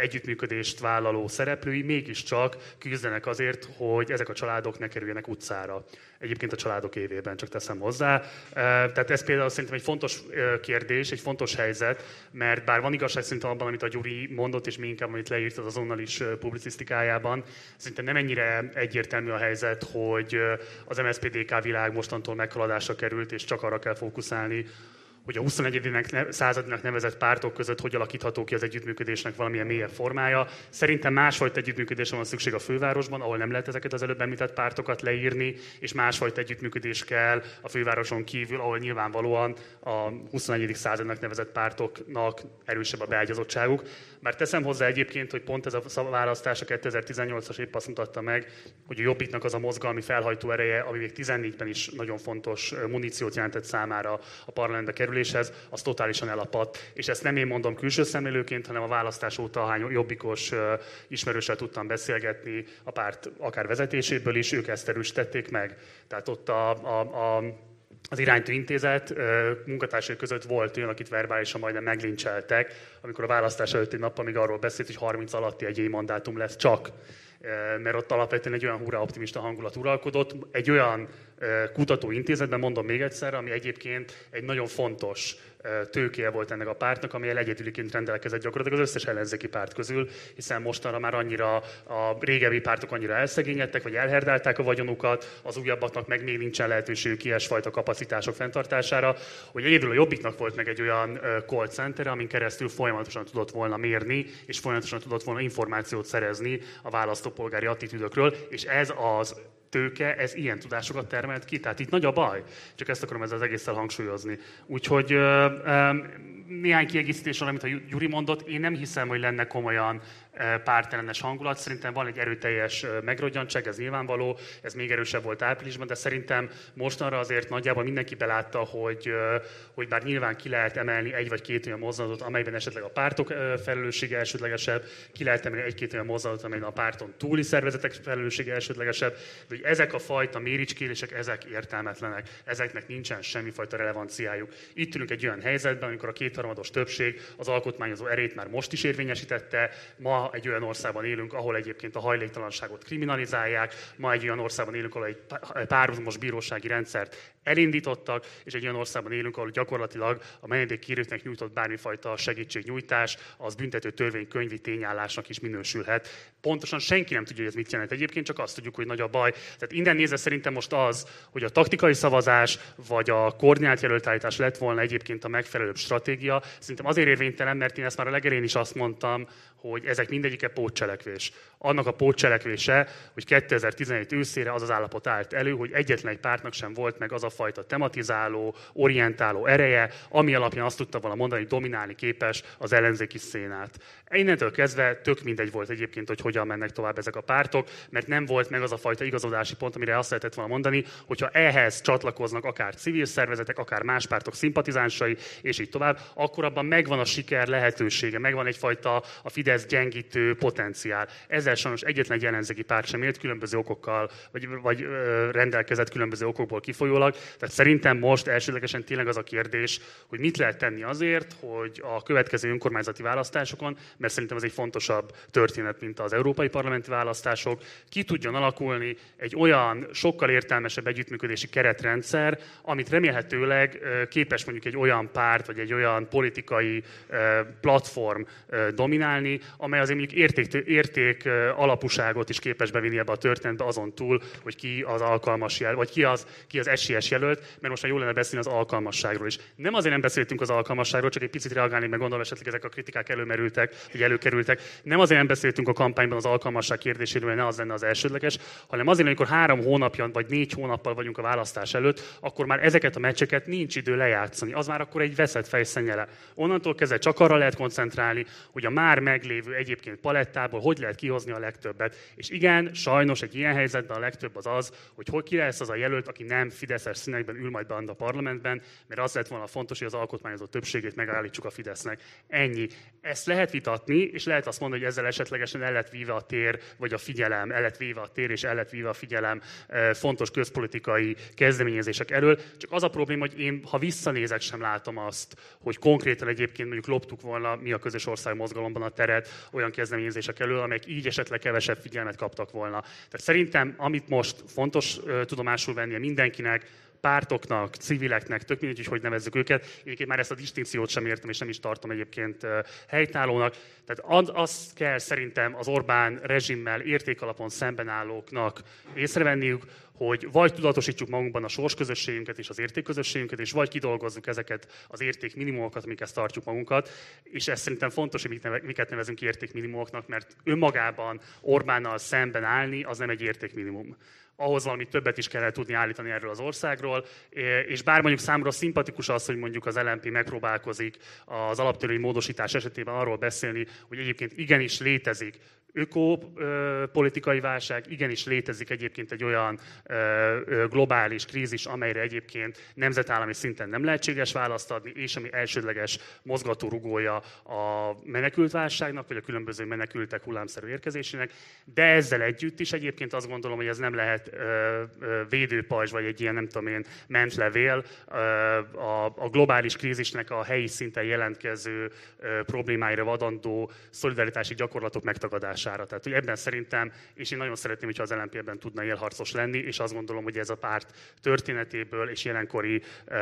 együttműködést vállaló szereplői mégiscsak küzdenek azért, hogy ezek a családok ne kerüljenek utcára. Egyébként a családok évében, csak teszem hozzá. Tehát ez például szerintem egy fontos kérdés, egy fontos helyzet, mert bár van igazság szerintem abban, amit a Gyuri mondott, és mi inkább, amit leírt az azonnal is publicisztikájában, szerintem nem ennyire egyértelmű a helyzet, hogy az MSZPDK világ mostantól meghaladásra került, és csak arra kell fókuszálni, hogy a 21. századnak nevezett pártok között hogy alakítható ki az együttműködésnek valamilyen mélyebb formája. Szerintem másfajta együttműködésre van szükség a fővárosban, ahol nem lehet ezeket az előbb említett pártokat leírni, és másfajta együttműködés kell a fővároson kívül, ahol nyilvánvalóan a 21. századnak nevezett pártoknak erősebb a beágyazottságuk. Már teszem hozzá egyébként, hogy pont ez a választás a 2018-as épp azt mutatta meg, hogy a Jobbiknak az a mozgalmi felhajtó ereje, ami még 14-ben is nagyon fontos muníciót jelentett számára a parlamentbe kerüléshez, az totálisan elapadt. És ezt nem én mondom külső szemlélőként, hanem a választás óta hány jobbikos ismerőssel tudtam beszélgetni a párt akár vezetéséből is, ők ezt erősítették meg. Tehát ott a, a, a az iránytű intézet munkatársai között volt olyan, akit verbálisan majdnem meglincseltek, amikor a választás előtti nap még arról beszélt, hogy 30 alatti egy mandátum lesz csak. Mert ott alapvetően egy olyan hurrá optimista hangulat uralkodott, egy olyan kutatóintézetben, mondom még egyszer, ami egyébként egy nagyon fontos tőkéje volt ennek a pártnak, amelyel egyedüliként rendelkezett gyakorlatilag az összes ellenzéki párt közül, hiszen mostanra már annyira a régebbi pártok annyira elszegényedtek, vagy elherdálták a vagyonukat, az újabbaknak meg még nincsen lehetőségük ilyesfajta kapacitások fenntartására, hogy egyedül a Jobbiknak volt meg egy olyan call center, amin keresztül folyamatosan tudott volna mérni, és folyamatosan tudott volna információt szerezni a választópolgári attitűdökről, és ez az tőke, ez ilyen tudásokat termelt ki. Tehát itt nagy a baj. Csak ezt akarom ezzel az egésszel hangsúlyozni. Úgyhogy ö, ö, néhány kiegészítés, amit a Gyuri mondott, én nem hiszem, hogy lenne komolyan pártellenes hangulat. Szerintem van egy erőteljes megrogyantság, ez nyilvánvaló, ez még erősebb volt áprilisban, de szerintem mostanra azért nagyjából mindenki belátta, hogy, hogy bár nyilván ki lehet emelni egy vagy két olyan mozdulatot, amelyben esetleg a pártok felelőssége elsődlegesebb, ki lehet emelni egy-két olyan mozdulatot, amelyben a párton túli szervezetek felelőssége elsődlegesebb, de hogy ezek a fajta méricskélések, ezek értelmetlenek, ezeknek nincsen semmifajta relevanciájuk. Itt ülünk egy olyan helyzetben, amikor a kétharmados többség az alkotmányozó erét már most is érvényesítette, ma egy olyan országban élünk, ahol egyébként a hajléktalanságot kriminalizálják, ma egy olyan országban élünk, ahol egy párhuzamos bírósági rendszert elindítottak, és egy olyan országban élünk, ahol gyakorlatilag a menedékkérőknek nyújtott bármifajta segítségnyújtás az büntető törvénykönyvi tényállásnak is minősülhet. Pontosan senki nem tudja, hogy ez mit jelent egyébként, csak azt tudjuk, hogy nagy a baj. Tehát innen nézve szerintem most az, hogy a taktikai szavazás vagy a koordinált jelöltállítás lett volna egyébként a megfelelőbb stratégia, szerintem azért érvénytelen, mert én ezt már a legelén is azt mondtam, hogy ezek mindegyike pótcselekvés. Annak a pótcselekvése, hogy 2017 őszére az az állapot állt elő, hogy egyetlen egy pártnak sem volt meg az a fajta tematizáló, orientáló ereje, ami alapján azt tudta volna mondani, hogy dominálni képes az ellenzéki szénát. Innentől kezdve tök mindegy volt egyébként, hogy hogyan mennek tovább ezek a pártok, mert nem volt meg az a fajta igazodási pont, amire azt lehetett volna mondani, hogyha ehhez csatlakoznak akár civil szervezetek, akár más pártok szimpatizánsai, és így tovább, akkor abban megvan a siker lehetősége, megvan egyfajta a Fidesz gyengítő potenciál. Ezzel sajnos egyetlen egy ellenzéki párt sem élt különböző okokkal, vagy, vagy rendelkezett különböző okokból kifolyólag. Tehát szerintem most elsődlegesen tényleg az a kérdés, hogy mit lehet tenni azért, hogy a következő önkormányzati választásokon, mert szerintem ez egy fontosabb történet, mint az európai parlamenti választások, ki tudjon alakulni egy olyan sokkal értelmesebb együttműködési keretrendszer, amit remélhetőleg képes mondjuk egy olyan párt, vagy egy olyan politikai platform dominálni, amely azért mondjuk érték, érték alapúságot is képes bevinni ebbe a történetbe azon túl, hogy ki az alkalmas jel, vagy ki az, ki az SIS jelölt, mert most már jól lenne beszélni az alkalmasságról is. Nem azért nem beszéltünk az alkalmasságról, csak egy picit reagálni, meg gondolom esetleg ezek a kritikák előmerültek, vagy előkerültek. Nem azért nem beszéltünk a kampányban az alkalmasság kérdéséről, ne az lenne az elsődleges, hanem azért, amikor három hónapja vagy négy hónappal vagyunk a választás előtt, akkor már ezeket a meccseket nincs idő lejátszani. Az már akkor egy veszett fejszennyele. Onnantól kezdve csak arra lehet koncentrálni, hogy a már meglévő egyébként palettából hogy lehet kihozni a legtöbbet. És igen, sajnos egy ilyen helyzetben a legtöbb az az, hogy hogy ki lesz az a jelölt, aki nem Fideszes színekben ül majd be a parlamentben, mert az lett volna fontos, hogy az alkotmányozó többségét megállítsuk a Fidesznek. Ennyi. Ezt lehet vitatni, és lehet azt mondani, hogy ezzel esetlegesen el lett víve a tér, vagy a figyelem, el lett víve a tér, és el lett víve a figyelem fontos közpolitikai kezdeményezések elől. Csak az a probléma, hogy én, ha visszanézek, sem látom azt, hogy konkrétan egyébként mondjuk loptuk volna mi a közös ország mozgalomban a teret olyan kezdeményezések elől, amelyek így esetleg kevesebb figyelmet kaptak volna. Tehát szerintem, amit most fontos tudomásul vennie mindenkinek, pártoknak, civileknek, tök mindegy, hogy nevezzük őket. Egyébként már ezt a distinkciót sem értem, és nem is tartom egyébként helytállónak. Tehát azt kell szerintem az Orbán rezsimmel értékalapon szemben állóknak észrevenniük, hogy vagy tudatosítjuk magunkban a sorsközösségünket és az értékközösségünket, és vagy kidolgozzuk ezeket az értékminimumokat, amiket tartjuk magunkat. És ez szerintem fontos, hogy miket nevezünk értékminimumoknak, mert önmagában Orbánnal szemben állni, az nem egy értékminimum ahhoz valami többet is kellett tudni állítani erről az országról, és bár mondjuk számomra szimpatikus az, hogy mondjuk az LNP megpróbálkozik az alaptörvény módosítás esetében arról beszélni, hogy egyébként igenis létezik ökopolitikai válság, igenis létezik egyébként egy olyan globális krízis, amelyre egyébként nemzetállami szinten nem lehetséges választ adni, és ami elsődleges mozgatórugója a menekült válságnak, vagy a különböző menekültek hullámszerű érkezésének, de ezzel együtt is egyébként azt gondolom, hogy ez nem lehet védőpajzs, vagy egy ilyen, nem tudom én, mentlevél. A globális krízisnek a helyi szinten jelentkező problémáira vadandó szolidaritási gyakorlatok megtagadása javítására. Tehát hogy ebben szerintem, és én nagyon szeretném, hogyha az LNP ebben tudna élharcos lenni, és azt gondolom, hogy ez a párt történetéből és jelenkori uh,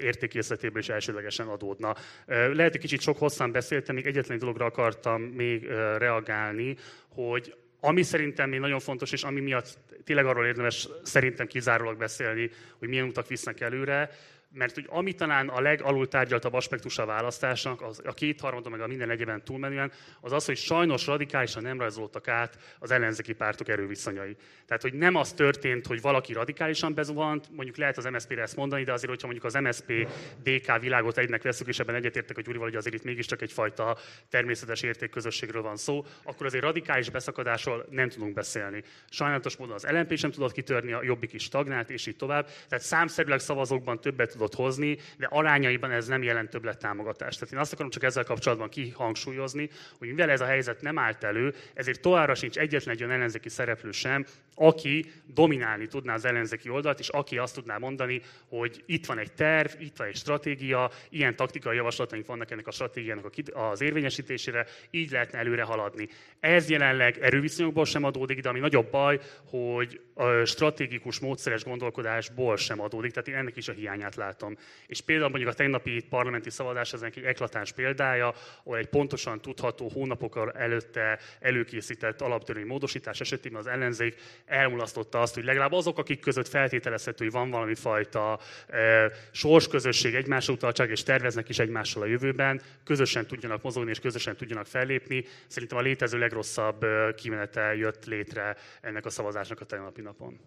értékészletéből is elsődlegesen adódna. Uh, lehet, hogy kicsit sok hosszan beszéltem, még egyetlen dologra akartam még uh, reagálni, hogy ami szerintem még nagyon fontos, és ami miatt tényleg arról érdemes szerintem kizárólag beszélni, hogy milyen utak visznek előre, mert hogy ami talán a legalul tárgyaltabb aspektus a választásnak, az, a kétharmadon meg a minden egyében túlmenően, az az, hogy sajnos radikálisan nem rajzolódtak át az ellenzéki pártok erőviszonyai. Tehát, hogy nem az történt, hogy valaki radikálisan bezuhant, mondjuk lehet az MSZP-re ezt mondani, de azért, hogyha mondjuk az MSZP DK világot egynek veszük, és ebben egyetértek a Gyurival, hogy azért itt mégiscsak egyfajta természetes értékközösségről van szó, akkor azért radikális beszakadásról nem tudunk beszélni. Sajnálatos módon az LNP sem tudott kitörni, a Jobbik is stagnált, és így tovább. Tehát számszerűleg szavazókban többet tudott hozni, de arányaiban ez nem jelent többlet támogatást. Tehát én azt akarom csak ezzel kapcsolatban kihangsúlyozni, hogy mivel ez a helyzet nem állt elő, ezért továbbra sincs egyetlen egy olyan ellenzéki szereplő sem, aki dominálni tudná az ellenzéki oldalt, és aki azt tudná mondani, hogy itt van egy terv, itt van egy stratégia, ilyen taktikai javaslataink vannak ennek a stratégiának az érvényesítésére, így lehetne előre haladni. Ez jelenleg erőviszonyokból sem adódik, de ami nagyobb baj, hogy a stratégikus módszeres gondolkodásból sem adódik, tehát én ennek is a hiányát látom. És például mondjuk a tegnapi parlamenti szavazás ez egy eklatáns példája, ahol egy pontosan tudható hónapokkal előtte előkészített alaptörvény módosítás esetében az ellenzék elmulasztotta azt, hogy legalább azok, akik között feltételezhető, hogy van valami fajta e, sorsközösség, egymás utaltság, és terveznek is egymással a jövőben, közösen tudjanak mozogni és közösen tudjanak fellépni. Szerintem a létező legrosszabb kimenete jött létre ennek a szavazásnak a tegnapi napon.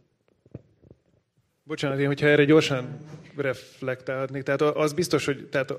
Bocsánat, én, hogyha erre gyorsan reflektálhatnék, tehát az biztos, hogy tehát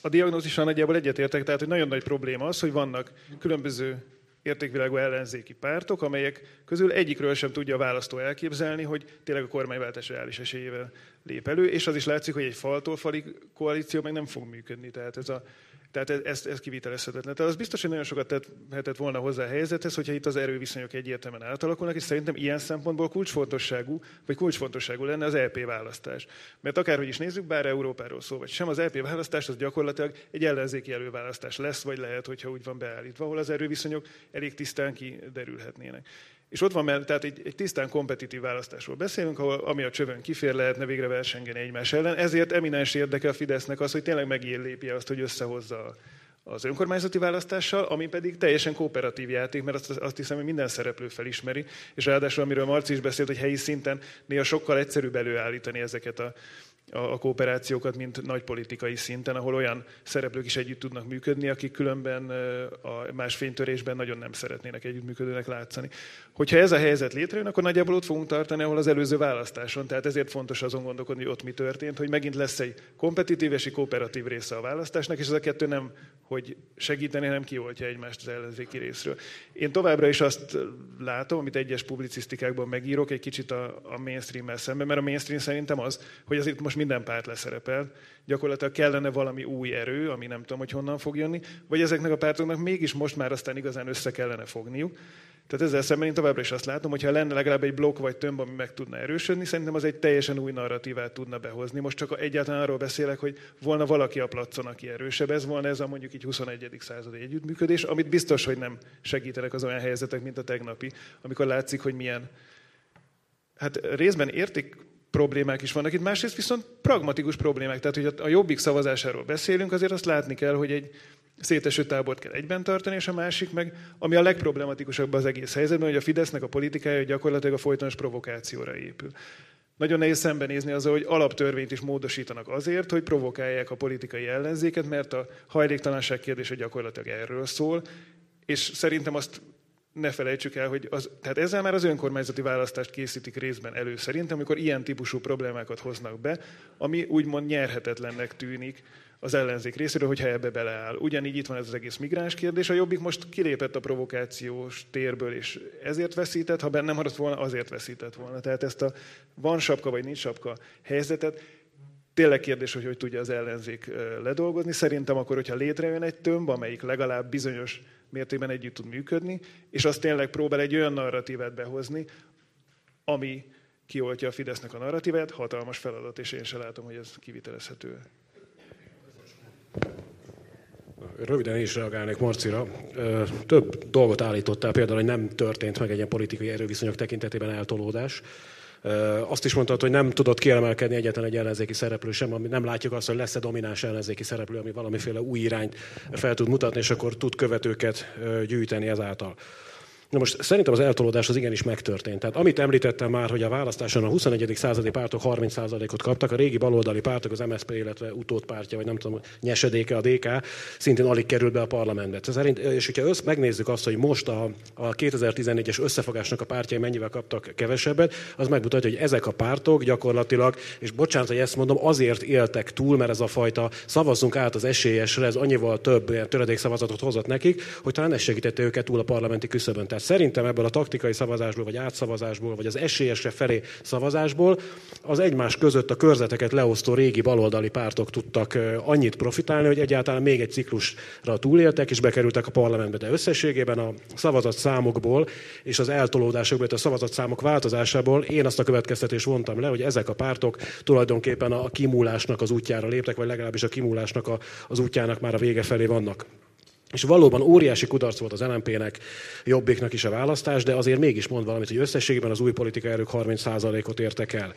a diagnózissal nagyjából egyetértek, tehát hogy nagyon nagy probléma az, hogy vannak különböző értékvilágú ellenzéki pártok, amelyek közül egyikről sem tudja a választó elképzelni, hogy tényleg a kormányváltás reális esélyével lép elő, és az is látszik, hogy egy faltól fali koalíció meg nem fog működni. Tehát ez a tehát ez, ez kivitelezhetetlen. Tehát az biztos, hogy nagyon sokat tehetett volna hozzá a helyzethez, hogyha itt az erőviszonyok egyértelműen átalakulnak, és szerintem ilyen szempontból kulcsfontosságú, vagy kulcsfontosságú lenne az EP választás. Mert akárhogy is nézzük, bár Európáról szó, vagy sem, az EP választás az gyakorlatilag egy ellenzéki előválasztás lesz, vagy lehet, hogyha úgy van beállítva, ahol az erőviszonyok elég tisztán kiderülhetnének. És ott van, mert tehát egy, egy tisztán kompetitív választásról beszélünk, ahol ami a csövön kifér, lehetne végre versengeni egymás ellen. Ezért eminens érdeke a Fidesznek az, hogy tényleg megjellépje azt, hogy összehozza az önkormányzati választással, ami pedig teljesen kooperatív játék, mert azt, azt hiszem, hogy minden szereplő felismeri, és ráadásul, amiről Marci is beszélt, hogy helyi szinten néha sokkal egyszerűbb előállítani ezeket a a kooperációkat, mint nagy politikai szinten, ahol olyan szereplők is együtt tudnak működni, akik különben a más fénytörésben nagyon nem szeretnének együttműködőnek látszani. Hogyha ez a helyzet létrejön, akkor nagyjából ott fogunk tartani, ahol az előző választáson. Tehát ezért fontos azon gondolkodni, hogy ott mi történt, hogy megint lesz egy kompetitív és egy kooperatív része a választásnak, és ez a kettő nem, hogy segíteni, hanem kioltja egymást az ellenzéki részről. Én továbbra is azt látom, amit egyes publicisztikákban megírok, egy kicsit a, a mainstream-mel szemben, mert a mainstream szerintem az, hogy az itt most minden párt leszerepel. Gyakorlatilag kellene valami új erő, ami nem tudom, hogy honnan fog jönni, vagy ezeknek a pártoknak mégis most már aztán igazán össze kellene fogniuk. Tehát ezzel szemben én továbbra is azt látom, hogy ha lenne legalább egy blokk vagy tömb, ami meg tudna erősödni, szerintem az egy teljesen új narratívát tudna behozni. Most csak egyáltalán arról beszélek, hogy volna valaki a placon, aki erősebb. Ez volna ez a mondjuk így 21. századi együttműködés, amit biztos, hogy nem segítenek az olyan helyzetek, mint a tegnapi, amikor látszik, hogy milyen hát részben érték problémák is vannak itt, másrészt viszont pragmatikus problémák. Tehát, hogy a jobbik szavazásáról beszélünk, azért azt látni kell, hogy egy széteső tábort kell egyben tartani, és a másik meg, ami a legproblematikusabb az egész helyzetben, hogy a Fidesznek a politikája gyakorlatilag a folytonos provokációra épül. Nagyon nehéz szembenézni azzal, hogy alaptörvényt is módosítanak azért, hogy provokálják a politikai ellenzéket, mert a hajléktalanság kérdése gyakorlatilag erről szól, és szerintem azt ne felejtsük el, hogy az, tehát ezzel már az önkormányzati választást készítik részben elő szerintem, amikor ilyen típusú problémákat hoznak be, ami úgymond nyerhetetlennek tűnik az ellenzék részéről, hogyha ebbe beleáll. Ugyanígy itt van ez az egész migráns kérdés. A Jobbik most kilépett a provokációs térből, és ezért veszített, ha benne maradt volna, azért veszített volna. Tehát ezt a van sapka vagy nincs sapka helyzetet tényleg kérdés, hogy hogy tudja az ellenzék ledolgozni. Szerintem akkor, hogyha létrejön egy tömb, amelyik legalább bizonyos mértékben együtt tud működni, és az tényleg próbál egy olyan narratívát behozni, ami kioltja a Fidesznek a narratívát, hatalmas feladat, és én sem látom, hogy ez kivitelezhető. Röviden is reagálnék Marcira. Több dolgot állítottál, például, hogy nem történt meg egy ilyen politikai erőviszonyok tekintetében eltolódás. Azt is mondtad, hogy nem tudott kiemelkedni egyetlen egy ellenzéki szereplő sem, ami nem látjuk azt, hogy lesz-e domináns ellenzéki szereplő, ami valamiféle új irányt fel tud mutatni, és akkor tud követőket gyűjteni ezáltal. Na most szerintem az eltolódás az igenis megtörtént. Tehát amit említettem már, hogy a választáson a 21. századi pártok 30%-ot kaptak, a régi baloldali pártok, az MSZP, illetve utódpártja, vagy nem tudom, nyesedéke a DK, szintén alig került be a parlamentbe. Szerint, és hogyha össz, megnézzük azt, hogy most a, a 2014-es összefogásnak a pártjai mennyivel kaptak kevesebbet, az megmutatja, hogy ezek a pártok gyakorlatilag, és bocsánat, hogy ezt mondom, azért éltek túl, mert ez a fajta szavazzunk át az esélyesre, ez annyival több töredékszavazatot hozott nekik, hogy talán ez segítette őket túl a parlamenti küszöbön. Tehát szerintem ebből a taktikai szavazásból, vagy átszavazásból, vagy az esélyesre felé szavazásból az egymás között a körzeteket leosztó régi baloldali pártok tudtak annyit profitálni, hogy egyáltalán még egy ciklusra túléltek, és bekerültek a parlamentbe. De összességében a szavazat számokból és az eltolódásokból, a szavazat számok változásából én azt a következtetést vontam le, hogy ezek a pártok tulajdonképpen a kimúlásnak az útjára léptek, vagy legalábbis a kimúlásnak az útjának már a vége felé vannak. És valóban óriási kudarc volt az LMP-nek, Jobbiknak is a választás, de azért mégis mond valamit, hogy összességében az új politikai erők 30%-ot értek el.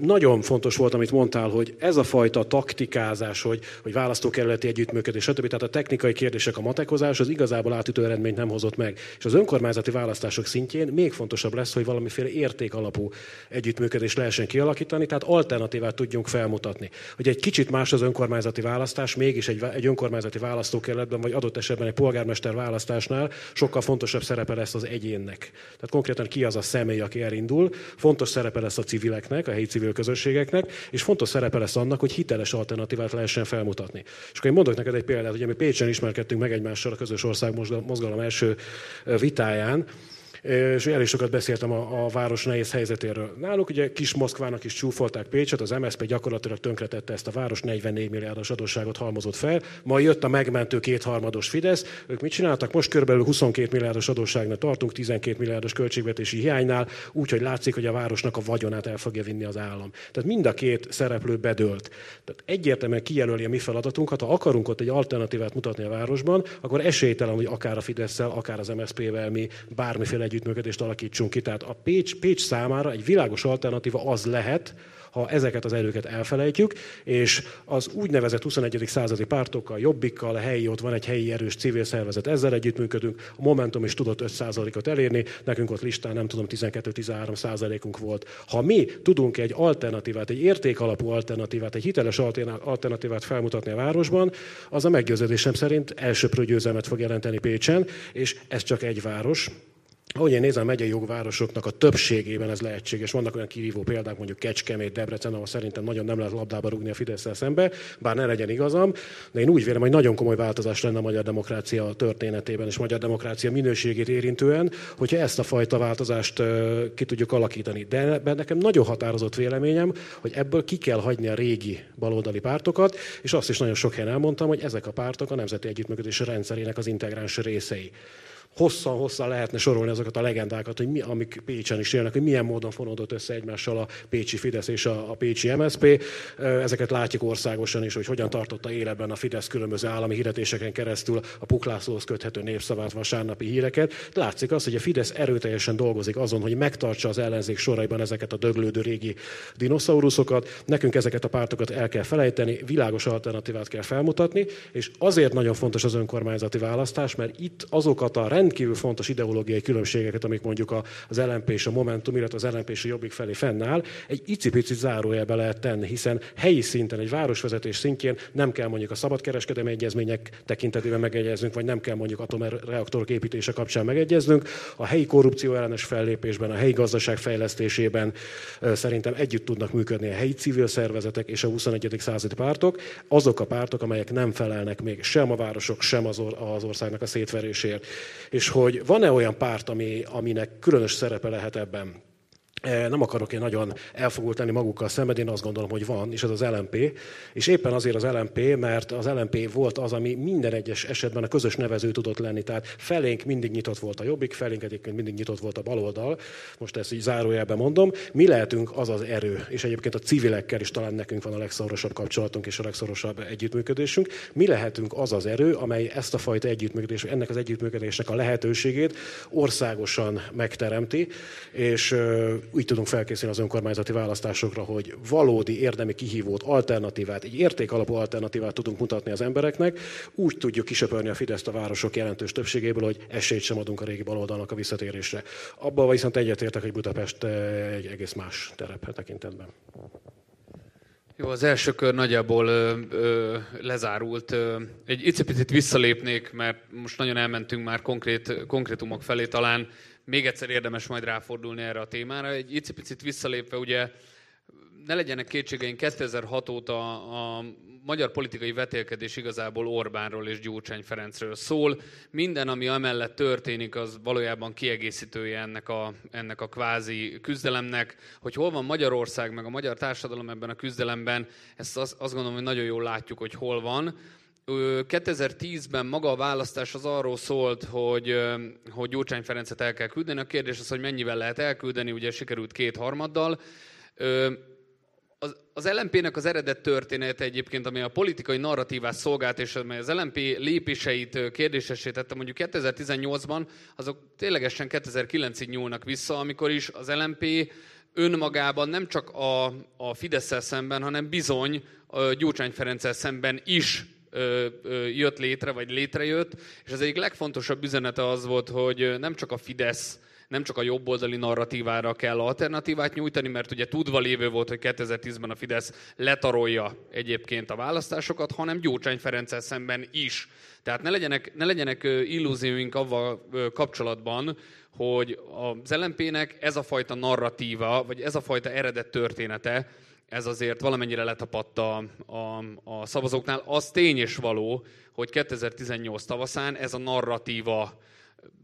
Nagyon fontos volt, amit mondtál, hogy ez a fajta taktikázás, hogy, hogy választókerületi együttműködés, stb. Tehát a technikai kérdések, a matekozás, az igazából átütő eredményt nem hozott meg. És az önkormányzati választások szintjén még fontosabb lesz, hogy valamiféle érték alapú együttműködés lehessen kialakítani, tehát alternatívát tudjunk felmutatni. Hogy egy kicsit más az önkormányzati választás, mégis egy, egy önkormányzati választókerületben, vagy adott esetben egy polgármester választásnál sokkal fontosabb szerepe lesz az egyénnek. Tehát konkrétan ki az a személy, aki elindul, fontos szerepe lesz a civileknek, a helyi civil közösségeknek, és fontos szerepe lesz annak, hogy hiteles alternatívát lehessen felmutatni. És akkor én mondok neked egy példát, hogy mi Pécsen ismerkedtünk meg egymással a közös ország mozgalom első vitáján, és elég sokat beszéltem a, a város nehéz helyzetéről. Náluk ugye kis Moszkvának is csúfolták Pécset, az MSZP gyakorlatilag tönkretette ezt a város, 44 milliárdos adósságot halmozott fel. Ma jött a megmentő kétharmados Fidesz. Ők mit csináltak? Most körülbelül 22 milliárdos adósságnál tartunk, 12 milliárdos költségvetési hiánynál, úgyhogy látszik, hogy a városnak a vagyonát el fogja vinni az állam. Tehát mind a két szereplő bedőlt. Tehát egyértelműen kijelöli a mi feladatunkat, ha akarunk ott egy alternatívát mutatni a városban, akkor esélytelen, hogy akár a fidesz akár az MSZP-vel mi bármiféle együttműködést alakítsunk ki. Tehát a Pécs, Pécs számára egy világos alternatíva az lehet, ha ezeket az erőket elfelejtjük, és az úgynevezett 21. századi pártokkal, jobbikkal, a helyi, ott van egy helyi erős civil szervezet, ezzel együttműködünk, a Momentum is tudott 5%-ot elérni, nekünk ott listán nem tudom, 12-13 százalékunk volt. Ha mi tudunk egy alternatívát, egy értékalapú alternatívát, egy hiteles alternatívát felmutatni a városban, az a meggyőződésem szerint elsőprő győzelmet fog jelenteni Pécsen, és ez csak egy város, ahogy én nézem a megyei jogvárosoknak a többségében ez lehetséges. Vannak olyan kirívó példák, mondjuk Kecskemét, Debrecen, ahol szerintem nagyon nem lehet labdába rúgni a fidesz szembe, bár ne legyen igazam, de én úgy vélem, hogy nagyon komoly változás lenne a magyar demokrácia történetében és magyar demokrácia minőségét érintően, hogyha ezt a fajta változást ki tudjuk alakítani. De nekem nagyon határozott véleményem, hogy ebből ki kell hagyni a régi baloldali pártokat, és azt is nagyon sok helyen elmondtam, hogy ezek a pártok a nemzeti együttműködés rendszerének az integráns részei hosszan-hosszan lehetne sorolni azokat a legendákat, hogy mi, amik Pécsen is élnek, hogy milyen módon fonódott össze egymással a Pécsi Fidesz és a, a Pécsi MSZP. Ezeket látjuk országosan is, hogy hogyan tartotta életben a Fidesz különböző állami hirdetéseken keresztül a Puklászlóhoz köthető népszavát, vasárnapi híreket. Látszik az, hogy a Fidesz erőteljesen dolgozik azon, hogy megtartsa az ellenzék soraiban ezeket a döglődő régi dinoszauruszokat. Nekünk ezeket a pártokat el kell felejteni, világos alternatívát kell felmutatni, és azért nagyon fontos az önkormányzati választás, mert itt azokat a rend rendkívül fontos ideológiai különbségeket, amik mondjuk az LNP és a Momentum, illetve az LNP és a Jobbik felé fennáll, egy icipici zárójelbe lehet tenni, hiszen helyi szinten, egy városvezetés szintjén nem kell mondjuk a szabadkereskedelmi egyezmények tekintetében megegyeznünk, vagy nem kell mondjuk atomereaktorok építése kapcsán megegyeznünk. A helyi korrupció ellenes fellépésben, a helyi gazdaság fejlesztésében szerintem együtt tudnak működni a helyi civil szervezetek és a 21. századi pártok, azok a pártok, amelyek nem felelnek még sem a városok, sem az, országnak a szétverésért. És hogy van-e olyan párt, ami, aminek különös szerepe lehet ebben? E, nem akarok én nagyon elfogult lenni magukkal szemben, én azt gondolom, hogy van, és ez az LMP. És éppen azért az LMP, mert az LMP volt az, ami minden egyes esetben a közös nevező tudott lenni. Tehát felénk mindig nyitott volt a jobbik, felénk egyébként mindig nyitott volt a baloldal. Most ezt így zárójelben mondom. Mi lehetünk az az erő, és egyébként a civilekkel is talán nekünk van a legszorosabb kapcsolatunk és a legszorosabb együttműködésünk. Mi lehetünk az az erő, amely ezt a fajta együttműködés, ennek az együttműködésnek a lehetőségét országosan megteremti, és úgy tudunk felkészülni az önkormányzati választásokra, hogy valódi érdemi kihívót, alternatívát, egy értékalapú alternatívát tudunk mutatni az embereknek, úgy tudjuk kisöpörni a Fideszt a városok jelentős többségéből, hogy esélyt sem adunk a régi baloldalnak a visszatérésre. Abban viszont egyetértek, hogy Budapest eh, egy egész más terep tekintetben. Jó, az első kör nagyjából ö, ö, lezárult. Egy icipicit visszalépnék, mert most nagyon elmentünk már konkrét, konkrétumok felé talán még egyszer érdemes majd ráfordulni erre a témára. Egy icipicit visszalépve, ugye ne legyenek kétségeink, 2006 óta a magyar politikai vetélkedés igazából Orbánról és Gyurcsány Ferencről szól. Minden, ami amellett történik, az valójában kiegészítője ennek a, ennek a kvázi küzdelemnek. Hogy hol van Magyarország, meg a magyar társadalom ebben a küzdelemben, ezt azt, azt gondolom, hogy nagyon jól látjuk, hogy hol van. 2010-ben maga a választás az arról szólt, hogy, hogy Gyurcsány Ferencet el kell küldeni. A kérdés az, hogy mennyivel lehet elküldeni, ugye sikerült kétharmaddal. Az, az LMP-nek az eredet története egyébként, ami a politikai narratívát szolgált, és amely az LMP lépéseit kérdésesé tette mondjuk 2018-ban, azok ténylegesen 2009-ig nyúlnak vissza, amikor is az LMP önmagában nem csak a, a fidesz szemben, hanem bizony Gyurcsány Ferenccel szemben is jött létre, vagy létrejött, és az egyik legfontosabb üzenete az volt, hogy nem csak a Fidesz nem csak a jobboldali narratívára kell alternatívát nyújtani, mert ugye tudva lévő volt, hogy 2010-ben a Fidesz letarolja egyébként a választásokat, hanem Gyurcsány Ferenccel szemben is. Tehát ne legyenek, ne legyenek illúzióink avval kapcsolatban, hogy az LMP-nek ez a fajta narratíva, vagy ez a fajta eredet története, ez azért valamennyire letapadt a, a, a szavazóknál. Az tény és való, hogy 2018 tavaszán ez a narratíva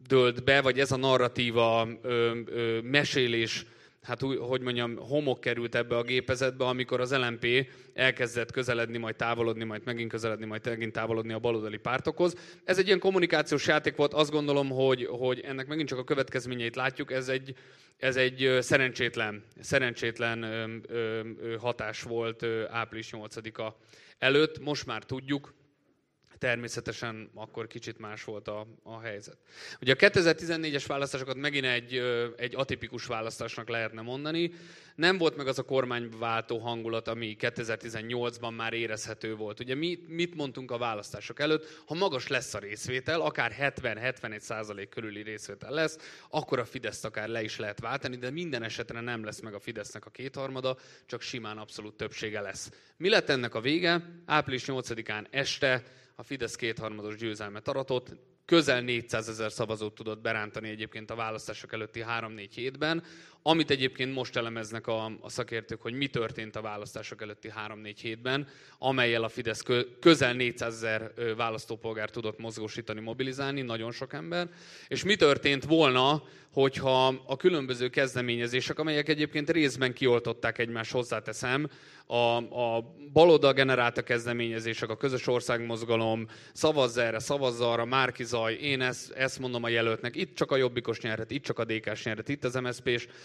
dölt be, vagy ez a narratíva ö, ö, mesélés, hát úgy, hogy mondjam, homok került ebbe a gépezetbe, amikor az LMP elkezdett közeledni, majd távolodni, majd megint közeledni, majd megint távolodni a baloldali pártokhoz. Ez egy ilyen kommunikációs játék volt, azt gondolom, hogy, hogy ennek megint csak a következményeit látjuk, ez egy, ez egy szerencsétlen, szerencsétlen ö, ö, hatás volt április 8-a előtt. Most már tudjuk, természetesen akkor kicsit más volt a, a helyzet. Ugye a 2014-es választásokat megint egy, egy atipikus választásnak lehetne mondani. Nem volt meg az a kormányváltó hangulat, ami 2018-ban már érezhető volt. Ugye mi, mit mondtunk a választások előtt? Ha magas lesz a részvétel, akár 70-71 százalék körüli részvétel lesz, akkor a Fideszt akár le is lehet váltani, de minden esetre nem lesz meg a Fidesznek a kétharmada, csak simán abszolút többsége lesz. Mi lett ennek a vége? Április 8-án este a Fidesz kétharmados győzelmet aratott, közel 400 ezer szavazót tudott berántani egyébként a választások előtti 3-4 hétben, amit egyébként most elemeznek a, a szakértők, hogy mi történt a választások előtti 3-4 hétben, amelyel a Fidesz kö, közel 400 ezer választópolgár tudott mozgósítani, mobilizálni, nagyon sok ember, és mi történt volna, hogyha a különböző kezdeményezések, amelyek egyébként részben kioltották egymást, hozzáteszem, a, a baloldal generálta kezdeményezések, a közös országmozgalom, szavazz erre, szavazz arra, Márki Zaj, én ezt, ezt mondom a jelöltnek, itt csak a jobbikos nyerhet, itt csak a DK-s nyerhet, itt az MSZP-s,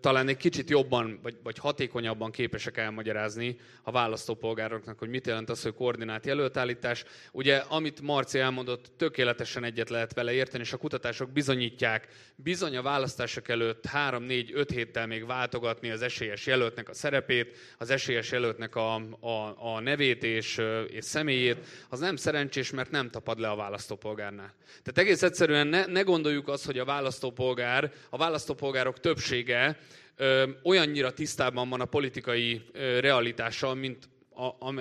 talán egy kicsit jobban vagy, vagy hatékonyabban képesek elmagyarázni a választópolgároknak, hogy mit jelent az, hogy koordinált jelöltállítás. Ugye, amit Marci elmondott, tökéletesen egyet lehet vele érteni, és a kutatások bizonyítják, bizony a választások előtt 3-4-5 héttel még váltogatni az esélyes jelöltnek a szerepét, az esélyes jelöltnek a, a, a nevét és, és személyét, az nem szerencsés, mert nem tapad le a választópolgárnál. Tehát egész egyszerűen ne, ne gondoljuk azt, hogy a választópolgár, a választópolgárok többsége többsége olyannyira tisztában van a politikai realitással, mint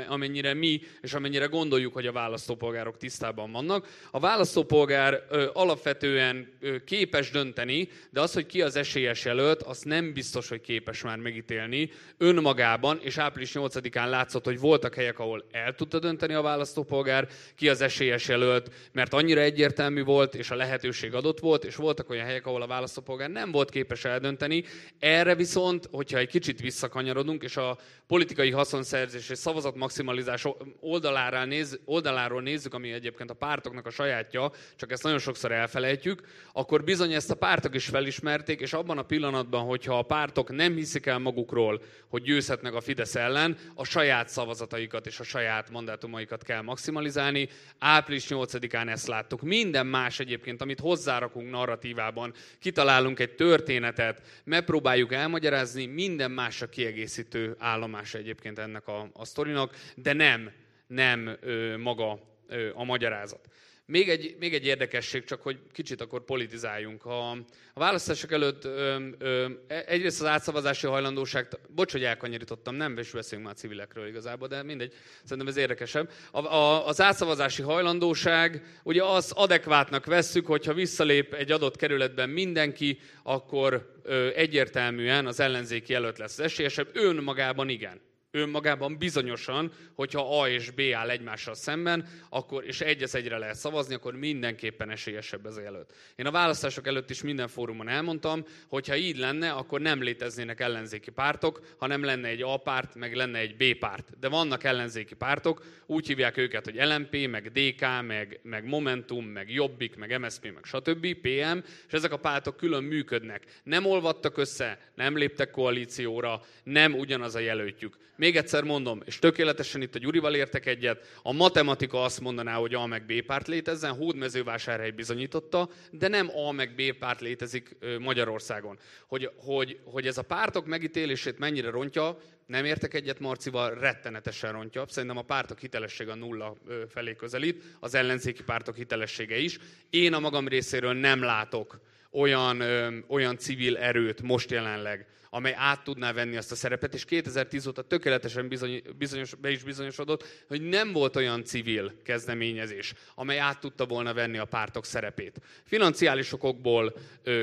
amennyire mi, és amennyire gondoljuk, hogy a választópolgárok tisztában vannak. A választópolgár alapvetően képes dönteni, de az, hogy ki az esélyes jelölt, azt nem biztos, hogy képes már megítélni önmagában, és április 8-án látszott, hogy voltak helyek, ahol el tudta dönteni a választópolgár, ki az esélyes jelölt, mert annyira egyértelmű volt, és a lehetőség adott volt, és voltak olyan helyek, ahol a választópolgár nem volt képes eldönteni. Erre viszont, hogyha egy kicsit visszakanyarodunk, és a politikai haszonszerzés és szavazat maximalizás oldaláról, néz, oldaláról nézzük, ami egyébként a pártoknak a sajátja, csak ezt nagyon sokszor elfelejtjük, akkor bizony ezt a pártok is felismerték, és abban a pillanatban, hogyha a pártok nem hiszik el magukról, hogy győzhetnek a Fidesz ellen, a saját szavazataikat és a saját mandátumaikat kell maximalizálni. Április 8-án ezt láttuk. Minden más egyébként, amit hozzárakunk narratívában, kitalálunk egy történetet, megpróbáljuk elmagyarázni, minden más a kiegészítő állomás egyébként ennek a, a sztorinak, de nem, nem ö, maga ö, a magyarázat. Még egy, még egy érdekesség, csak hogy kicsit akkor politizáljunk. A, a választások előtt ö, ö, egyrészt az átszavazási hajlandóság, bocs, hogy elkanyarítottam, nem is beszélünk már civilekről igazából, de mindegy, szerintem ez érdekesebb. A, a, az átszavazási hajlandóság, ugye az adekvátnak vesszük, hogyha visszalép egy adott kerületben mindenki, akkor ö, egyértelműen az ellenzéki jelölt lesz az esélyesebb, önmagában igen önmagában bizonyosan, hogyha A és B áll egymással szemben, akkor, és egy az egyre lehet szavazni, akkor mindenképpen esélyesebb ez jelölt. Én a választások előtt is minden fórumon elmondtam, hogy ha így lenne, akkor nem léteznének ellenzéki pártok, hanem lenne egy A párt, meg lenne egy B párt. De vannak ellenzéki pártok, úgy hívják őket, hogy LMP, meg DK, meg, meg Momentum, meg Jobbik, meg MSZP, meg stb., PM, és ezek a pártok külön működnek. Nem olvadtak össze, nem léptek koalícióra, nem ugyanaz a jelöltjük. Még egyszer mondom, és tökéletesen itt a Gyurival értek egyet, a matematika azt mondaná, hogy A meg B párt létezzen, Hódmezővásárhely bizonyította, de nem A meg B párt létezik Magyarországon. Hogy, hogy, hogy ez a pártok megítélését mennyire rontja, nem értek egyet Marcival, rettenetesen rontja. Szerintem a pártok hitelessége a nulla felé közelít, az ellenzéki pártok hitelessége is. Én a magam részéről nem látok olyan, olyan civil erőt most jelenleg, amely át tudná venni azt a szerepet, és 2010 óta tökéletesen bizony, bizonyos, be is bizonyosodott, hogy nem volt olyan civil kezdeményezés, amely át tudta volna venni a pártok szerepét. Financiális okokból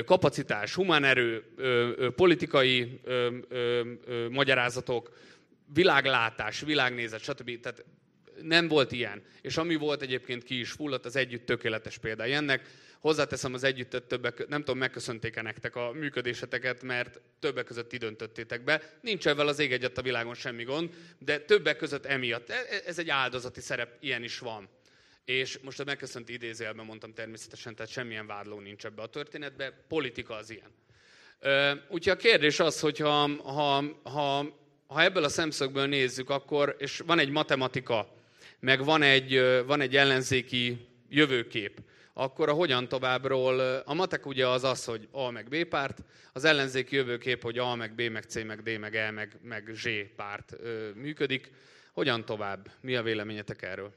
kapacitás, humán erő, politikai magyarázatok, világlátás, világnézet, stb. Tehát nem volt ilyen. És ami volt egyébként ki is fulladt, az együtt tökéletes példája ennek. Hozzáteszem az együttet többek, nem tudom, megköszönték-e nektek a működéseteket, mert többek között ti döntöttétek be. Nincs ebben az ég egyet a világon semmi gond, de többek között emiatt. E, e, ez egy áldozati szerep, ilyen is van. És most a megköszönt idézélben mondtam természetesen, tehát semmilyen vádló nincs ebbe a történetbe, politika az ilyen. Úgyhogy a kérdés az, hogy ha, ha, ha, ha ebből a szemszögből nézzük, akkor, és van egy matematika, meg van egy, van egy ellenzéki jövőkép, akkor a hogyan továbbról, a matek ugye az az, hogy A meg B párt, az ellenzéki jövőkép, hogy A meg B meg C meg D meg E meg, meg Z párt ö, működik. Hogyan tovább? Mi a véleményetek erről?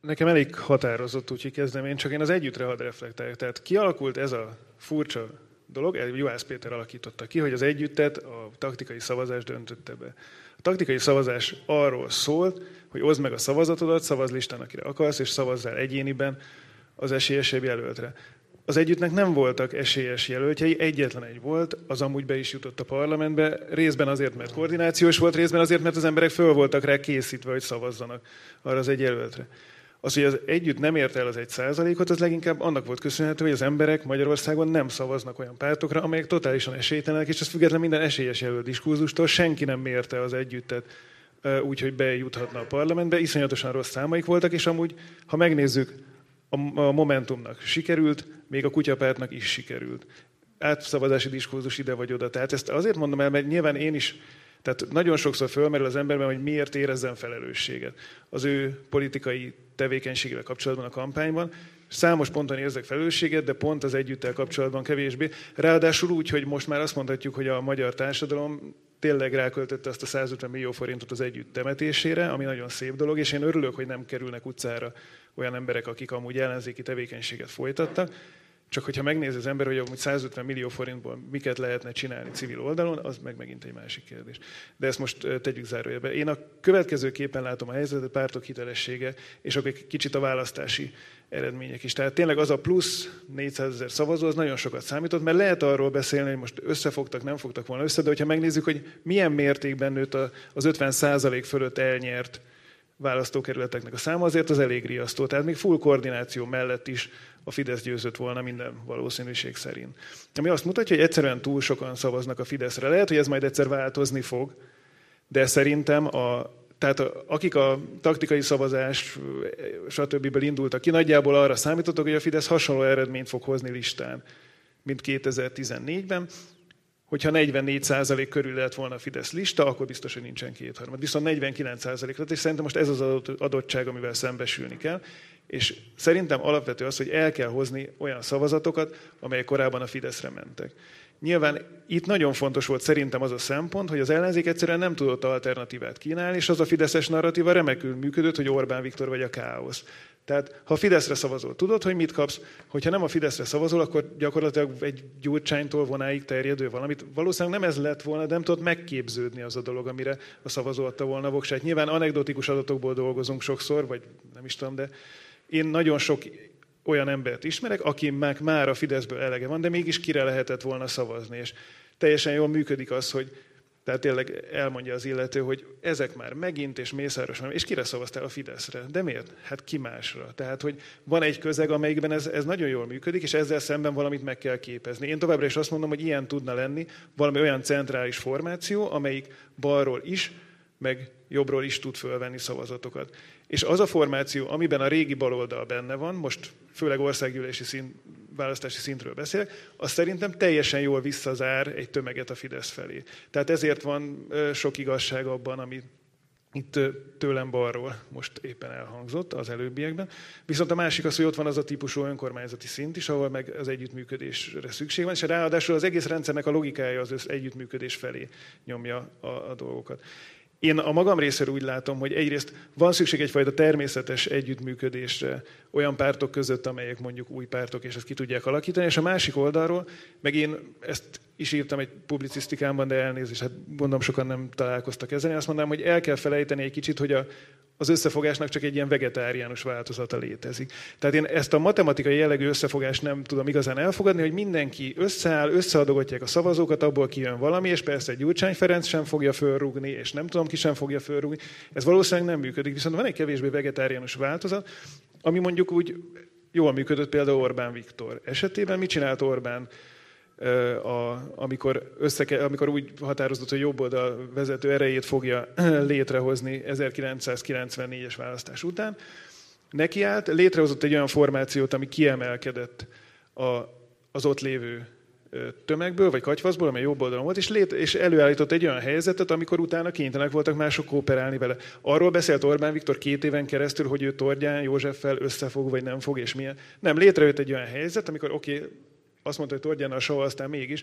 Nekem elég határozott, úgyhogy kezdem én, csak én az együttre hadd reflektáljak. Tehát kialakult ez a furcsa dolog, Juhász Péter alakította ki, hogy az együttet a taktikai szavazás döntötte be. A taktikai szavazás arról szólt, hogy oszd meg a szavazatodat, szavaz listán, akire akarsz, és szavazzál egyéniben az esélyesebb jelöltre. Az együttnek nem voltak esélyes jelöltjei, egyetlen egy volt, az amúgy be is jutott a parlamentbe, részben azért, mert koordinációs volt, részben azért, mert az emberek föl voltak rá készítve, hogy szavazzanak arra az egy jelöltre. Az, hogy az együtt nem ért el az egy százalékot, az leginkább annak volt köszönhető, hogy az emberek Magyarországon nem szavaznak olyan pártokra, amelyek totálisan esélytelenek, és ez független minden esélyes jelölt diskurzustól senki nem mérte az együttet úgy, hogy bejuthatna a parlamentbe. Iszonyatosan rossz számaik voltak, és amúgy, ha megnézzük, a Momentumnak sikerült, még a kutyapártnak is sikerült. Átszavazási diskurzus ide vagy oda. Tehát ezt azért mondom el, mert nyilván én is tehát nagyon sokszor fölmerül az emberben, hogy miért érezzen felelősséget az ő politikai tevékenységével kapcsolatban a kampányban. Számos ponton érzek felelősséget, de pont az együttel kapcsolatban kevésbé. Ráadásul úgy, hogy most már azt mondhatjuk, hogy a magyar társadalom tényleg ráköltötte azt a 150 millió forintot az együtt temetésére, ami nagyon szép dolog, és én örülök, hogy nem kerülnek utcára olyan emberek, akik amúgy ellenzéki tevékenységet folytattak. Csak hogyha megnézi az ember, hogy amúgy 150 millió forintból miket lehetne csinálni civil oldalon, az meg megint egy másik kérdés. De ezt most tegyük zárójelbe. Én a következő képen látom a helyzetet, pártok hitelessége, és akkor kicsit a választási eredmények is. Tehát tényleg az a plusz 400 ezer szavazó, az nagyon sokat számított, mert lehet arról beszélni, hogy most összefogtak, nem fogtak volna össze, de hogyha megnézzük, hogy milyen mértékben nőtt az 50 százalék fölött elnyert választókerületeknek a száma, azért az elég riasztó. Tehát még full koordináció mellett is a Fidesz győzött volna minden valószínűség szerint. Ami azt mutatja, hogy egyszerűen túl sokan szavaznak a Fideszre. Lehet, hogy ez majd egyszer változni fog, de szerintem a, tehát a, akik a taktikai szavazás, stb. indultak ki, nagyjából arra számítottak, hogy a Fidesz hasonló eredményt fog hozni listán, mint 2014-ben. Hogyha 44% körül lett volna a Fidesz lista, akkor biztos, hogy nincsen kétharmad. Viszont 49% lett, és szerintem most ez az adottság, amivel szembesülni kell. És szerintem alapvető az, hogy el kell hozni olyan szavazatokat, amelyek korábban a Fideszre mentek. Nyilván itt nagyon fontos volt szerintem az a szempont, hogy az ellenzék egyszerűen nem tudott alternatívát kínálni, és az a fideszes narratíva remekül működött, hogy Orbán Viktor vagy a káosz. Tehát ha Fideszre szavazol, tudod, hogy mit kapsz, hogyha nem a Fideszre szavazol, akkor gyakorlatilag egy gyurcsánytól vonáig terjedő valamit. Valószínűleg nem ez lett volna, de nem tudod megképződni az a dolog, amire a szavazó adta volna voksát. Nyilván anekdotikus adatokból dolgozunk sokszor, vagy nem is tudom, de én nagyon sok olyan embert ismerek, akinek már a Fideszből elege van, de mégis kire lehetett volna szavazni. És teljesen jól működik az, hogy tehát tényleg elmondja az illető, hogy ezek már megint, és Mészáros és kire szavaztál a Fideszre? De miért? Hát ki másra? Tehát, hogy van egy közeg, amelyikben ez, ez nagyon jól működik, és ezzel szemben valamit meg kell képezni. Én továbbra is azt mondom, hogy ilyen tudna lenni valami olyan centrális formáció, amelyik balról is, meg jobbról is tud fölvenni szavazatokat. És az a formáció, amiben a régi baloldal benne van, most főleg országgyűlési szín, választási szintről beszélek, az szerintem teljesen jól visszazár egy tömeget a Fidesz felé. Tehát ezért van sok igazság abban, amit itt tőlem balról most éppen elhangzott az előbbiekben. Viszont a másik az, hogy ott van az a típusú önkormányzati szint is, ahol meg az együttműködésre szükség van, és ráadásul az egész rendszernek a logikája az együttműködés felé nyomja a, a dolgokat. Én a magam részéről úgy látom, hogy egyrészt van szükség egyfajta természetes együttműködésre olyan pártok között, amelyek mondjuk új pártok, és ezt ki tudják alakítani, és a másik oldalról, meg én ezt is írtam egy publicisztikámban, de elnézést, hát gondolom sokan nem találkoztak ezzel. Én azt mondanám, hogy el kell felejteni egy kicsit, hogy a, az összefogásnak csak egy ilyen vegetáriánus változata létezik. Tehát én ezt a matematikai jellegű összefogást nem tudom igazán elfogadni, hogy mindenki összeáll, összeadogatják a szavazókat, abból kijön valami, és persze egy Gyurcsány Ferenc sem fogja fölrúgni, és nem tudom ki sem fogja fölrúgni. Ez valószínűleg nem működik. Viszont van egy kevésbé vegetáriánus változat, ami mondjuk úgy jól működött például Orbán Viktor esetében. Mit csinált Orbán? A, amikor, összeke, amikor úgy határozott, hogy jobb oldal vezető erejét fogja létrehozni 1994-es választás után, nekiállt, létrehozott egy olyan formációt, ami kiemelkedett a, az ott lévő tömegből, vagy katyvaszból, amely jobb oldalon volt, és, lét, és előállított egy olyan helyzetet, amikor utána kénytelenek voltak mások kooperálni vele. Arról beszélt Orbán Viktor két éven keresztül, hogy ő Tordján Józseffel összefog, vagy nem fog, és milyen. Nem, létrejött egy olyan helyzet, amikor oké, okay, azt mondta, hogy Tordján a soha, aztán mégis,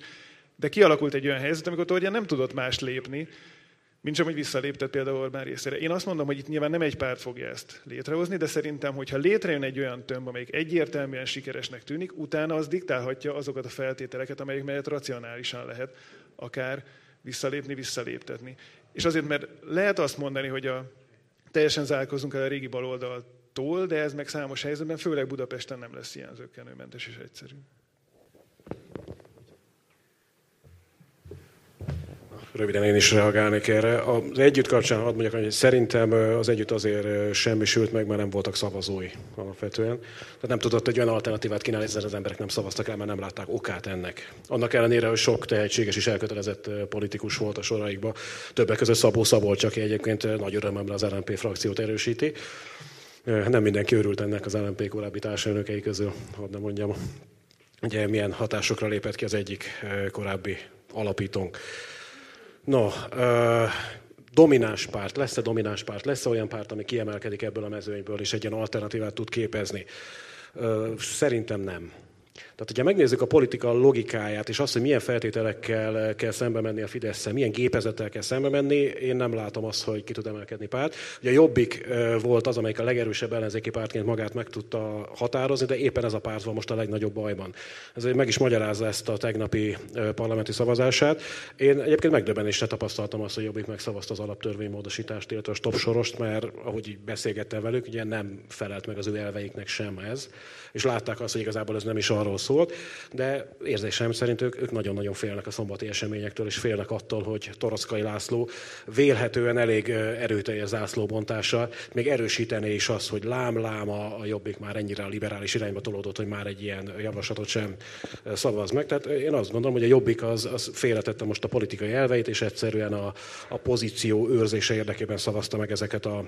de kialakult egy olyan helyzet, amikor Tordján nem tudott más lépni, mint sem, hogy visszaléptet például Orbán részére. Én azt mondom, hogy itt nyilván nem egy párt fogja ezt létrehozni, de szerintem, hogyha létrejön egy olyan tömb, amelyik egyértelműen sikeresnek tűnik, utána az diktálhatja azokat a feltételeket, amelyek mellett racionálisan lehet akár visszalépni, visszaléptetni. És azért, mert lehet azt mondani, hogy a, teljesen zárkozunk el a régi baloldaltól, de ez meg számos helyzetben, főleg Budapesten nem lesz ilyen zöggenőmentes és egyszerű. Röviden én is reagálnék erre. Az együtt kapcsán hadd mondjak, hogy szerintem az együtt azért semmisült meg, mert nem voltak szavazói alapvetően. Tehát nem tudott egy olyan alternatívát kínálni, ezzel az emberek nem szavaztak el, mert nem látták okát ennek. Annak ellenére, hogy sok tehetséges és elkötelezett politikus volt a soraikban. Többek között Szabó Szabolcs, aki egyébként nagy örömmel az LNP frakciót erősíti. Nem mindenki örült ennek az LNP korábbi társelnökei közül, hadd nem mondjam. Ugye milyen hatásokra lépett ki az egyik korábbi alapítónk. No, uh, domináns párt, lesz-e domináns párt, lesz-e olyan párt, ami kiemelkedik ebből a mezőnyből, és egy ilyen alternatívát tud képezni? Uh, szerintem nem. Tehát, hogyha megnézzük a politika logikáját, és azt, hogy milyen feltételekkel kell szembe menni a fidesz milyen gépezettel kell szembe menni, én nem látom azt, hogy ki tud emelkedni párt. Ugye a Jobbik volt az, amelyik a legerősebb ellenzéki pártként magát meg tudta határozni, de éppen ez a párt van most a legnagyobb bajban. Ezért meg is magyarázza ezt a tegnapi parlamenti szavazását. Én egyébként megdöbbenésre tapasztaltam azt, hogy Jobbik megszavazta az alaptörvénymódosítást, illetve a stop sorost, mert ahogy így beszélgettem velük, ugye nem felelt meg az ő elveiknek sem ez, és látták azt, hogy igazából ez nem is arról szólt, de érzésem szerint ők, ők nagyon-nagyon félnek a szombati eseményektől, és félnek attól, hogy Torockai László vélhetően elég erőteljes zászlóbontással még erősítené is azt, hogy lám-lám a, a jobbik már ennyire a liberális irányba tolódott, hogy már egy ilyen javaslatot sem szavaz meg. Tehát én azt gondolom, hogy a jobbik az, az félretette most a politikai elveit, és egyszerűen a, a pozíció őrzése érdekében szavazta meg ezeket a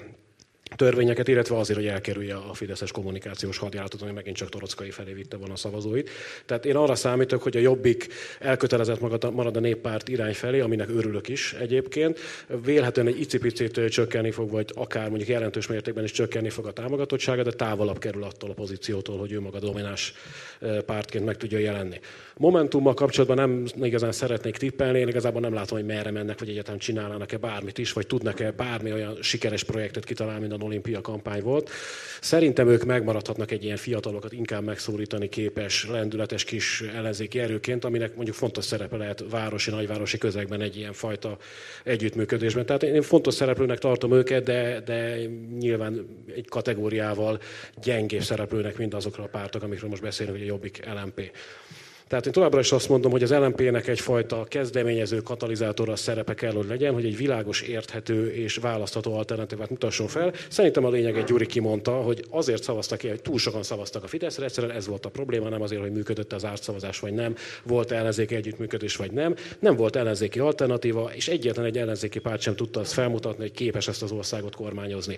törvényeket, illetve azért, hogy elkerülje a Fideszes kommunikációs hadjáratot, ami megint csak Torockai felé vitte volna a szavazóit. Tehát én arra számítok, hogy a Jobbik elkötelezett marad a néppárt irány felé, aminek örülök is egyébként. Vélhetően egy icipicit csökkenni fog, vagy akár mondjuk jelentős mértékben is csökkenni fog a támogatottsága, de távolabb kerül attól a pozíciótól, hogy ő maga domináns pártként meg tudja jelenni. Momentummal kapcsolatban nem igazán szeretnék tippelni, én igazából nem látom, hogy merre mennek, vagy egyáltalán csinálnának-e bármit is, vagy tudnak-e bármi olyan sikeres projektet kitalálni, mint a olimpia kampány volt. Szerintem ők megmaradhatnak egy ilyen fiatalokat inkább megszólítani képes, lendületes kis ellenzéki erőként, aminek mondjuk fontos szerepe lehet városi, nagyvárosi közegben egy ilyen fajta együttműködésben. Tehát én fontos szereplőnek tartom őket, de, de nyilván egy kategóriával gyengébb szereplőnek, mint azokra a pártok, amikről most beszélünk, hogy Jobbik LMP. Tehát én továbbra is azt mondom, hogy az LMP-nek egyfajta kezdeményező katalizátora szerepe kell, hogy legyen, hogy egy világos, érthető és választható alternatívát mutasson fel. Szerintem a lényeg egy Gyuri kimondta, hogy azért szavaztak ki, hogy túl sokan szavaztak a Fideszre, egyszerűen ez volt a probléma, nem azért, hogy működött az ártszavazás vagy nem, volt ellenzéki együttműködés vagy nem, nem volt ellenzéki alternatíva, és egyetlen egy ellenzéki párt sem tudta azt felmutatni, hogy képes ezt az országot kormányozni.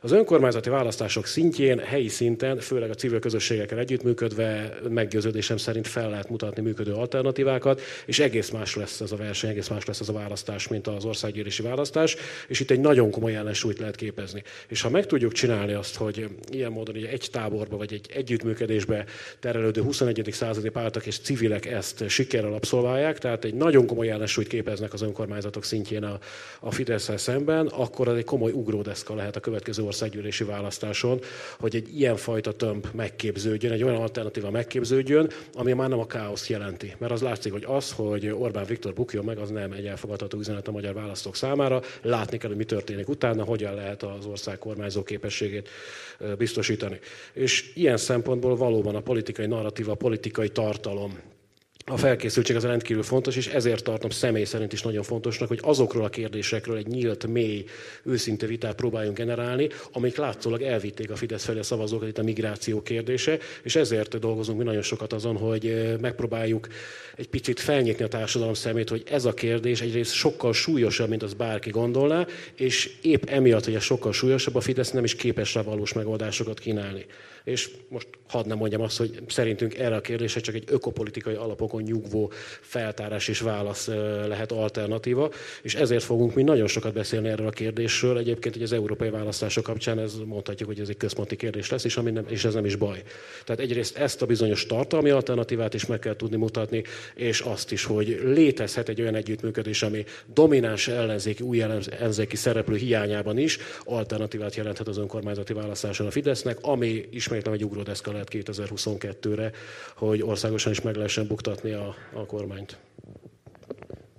Az önkormányzati választások szintjén, helyi szinten, főleg a civil közösségekkel együttműködve meggyőződésem szerint fel lehet mutatni működő alternatívákat, és egész más lesz ez a verseny, egész más lesz ez a választás, mint az országgyűlési választás, és itt egy nagyon komoly ellensúlyt lehet képezni. És ha meg tudjuk csinálni azt, hogy ilyen módon egy táborba vagy egy együttműködésbe terelődő 21. századi pártok és civilek ezt sikerrel abszolválják, tehát egy nagyon komoly ellensúlyt képeznek az önkormányzatok szintjén a, a fidesz szemben, akkor az egy komoly ugródeszka lehet a következő országgyűlési választáson, hogy egy ilyenfajta tömb megképződjön, egy olyan alternatíva megképződjön, ami már nem a káoszt jelenti. Mert az látszik, hogy az, hogy Orbán Viktor bukjon meg, az nem egy elfogadható üzenet a magyar választók számára. Látni kell, hogy mi történik utána, hogyan lehet az ország kormányzó képességét biztosítani. És ilyen szempontból valóban a politikai narratíva, a politikai tartalom a felkészültség az rendkívül fontos, és ezért tartom személy szerint is nagyon fontosnak, hogy azokról a kérdésekről egy nyílt, mély, őszinte vitát próbáljunk generálni, amik látszólag elvitték a Fidesz felé a szavazókat, itt a migráció kérdése, és ezért dolgozunk mi nagyon sokat azon, hogy megpróbáljuk egy picit felnyitni a társadalom szemét, hogy ez a kérdés egyrészt sokkal súlyosabb, mint az bárki gondolná, és épp emiatt, hogy ez sokkal súlyosabb, a Fidesz nem is képes rá valós megoldásokat kínálni. És most hadd nem mondjam azt, hogy szerintünk erre a kérdésre csak egy ökopolitikai alapokon nyugvó feltárás és válasz lehet alternatíva, és ezért fogunk mi nagyon sokat beszélni erről a kérdésről. Egyébként, hogy az európai választások kapcsán ez mondhatjuk, hogy ez egy központi kérdés lesz, és, ami nem, és ez nem is baj. Tehát egyrészt ezt a bizonyos tartalmi alternatívát is meg kell tudni mutatni, és azt is, hogy létezhet egy olyan együttműködés, ami domináns ellenzéki, új ellenzéki szereplő hiányában is alternatívát jelenthet az önkormányzati választáson a Fidesznek, ami ismétlem egy ugródeszka lehet 2022-re, hogy országosan is meg lehessen buktatni a, a kormányt.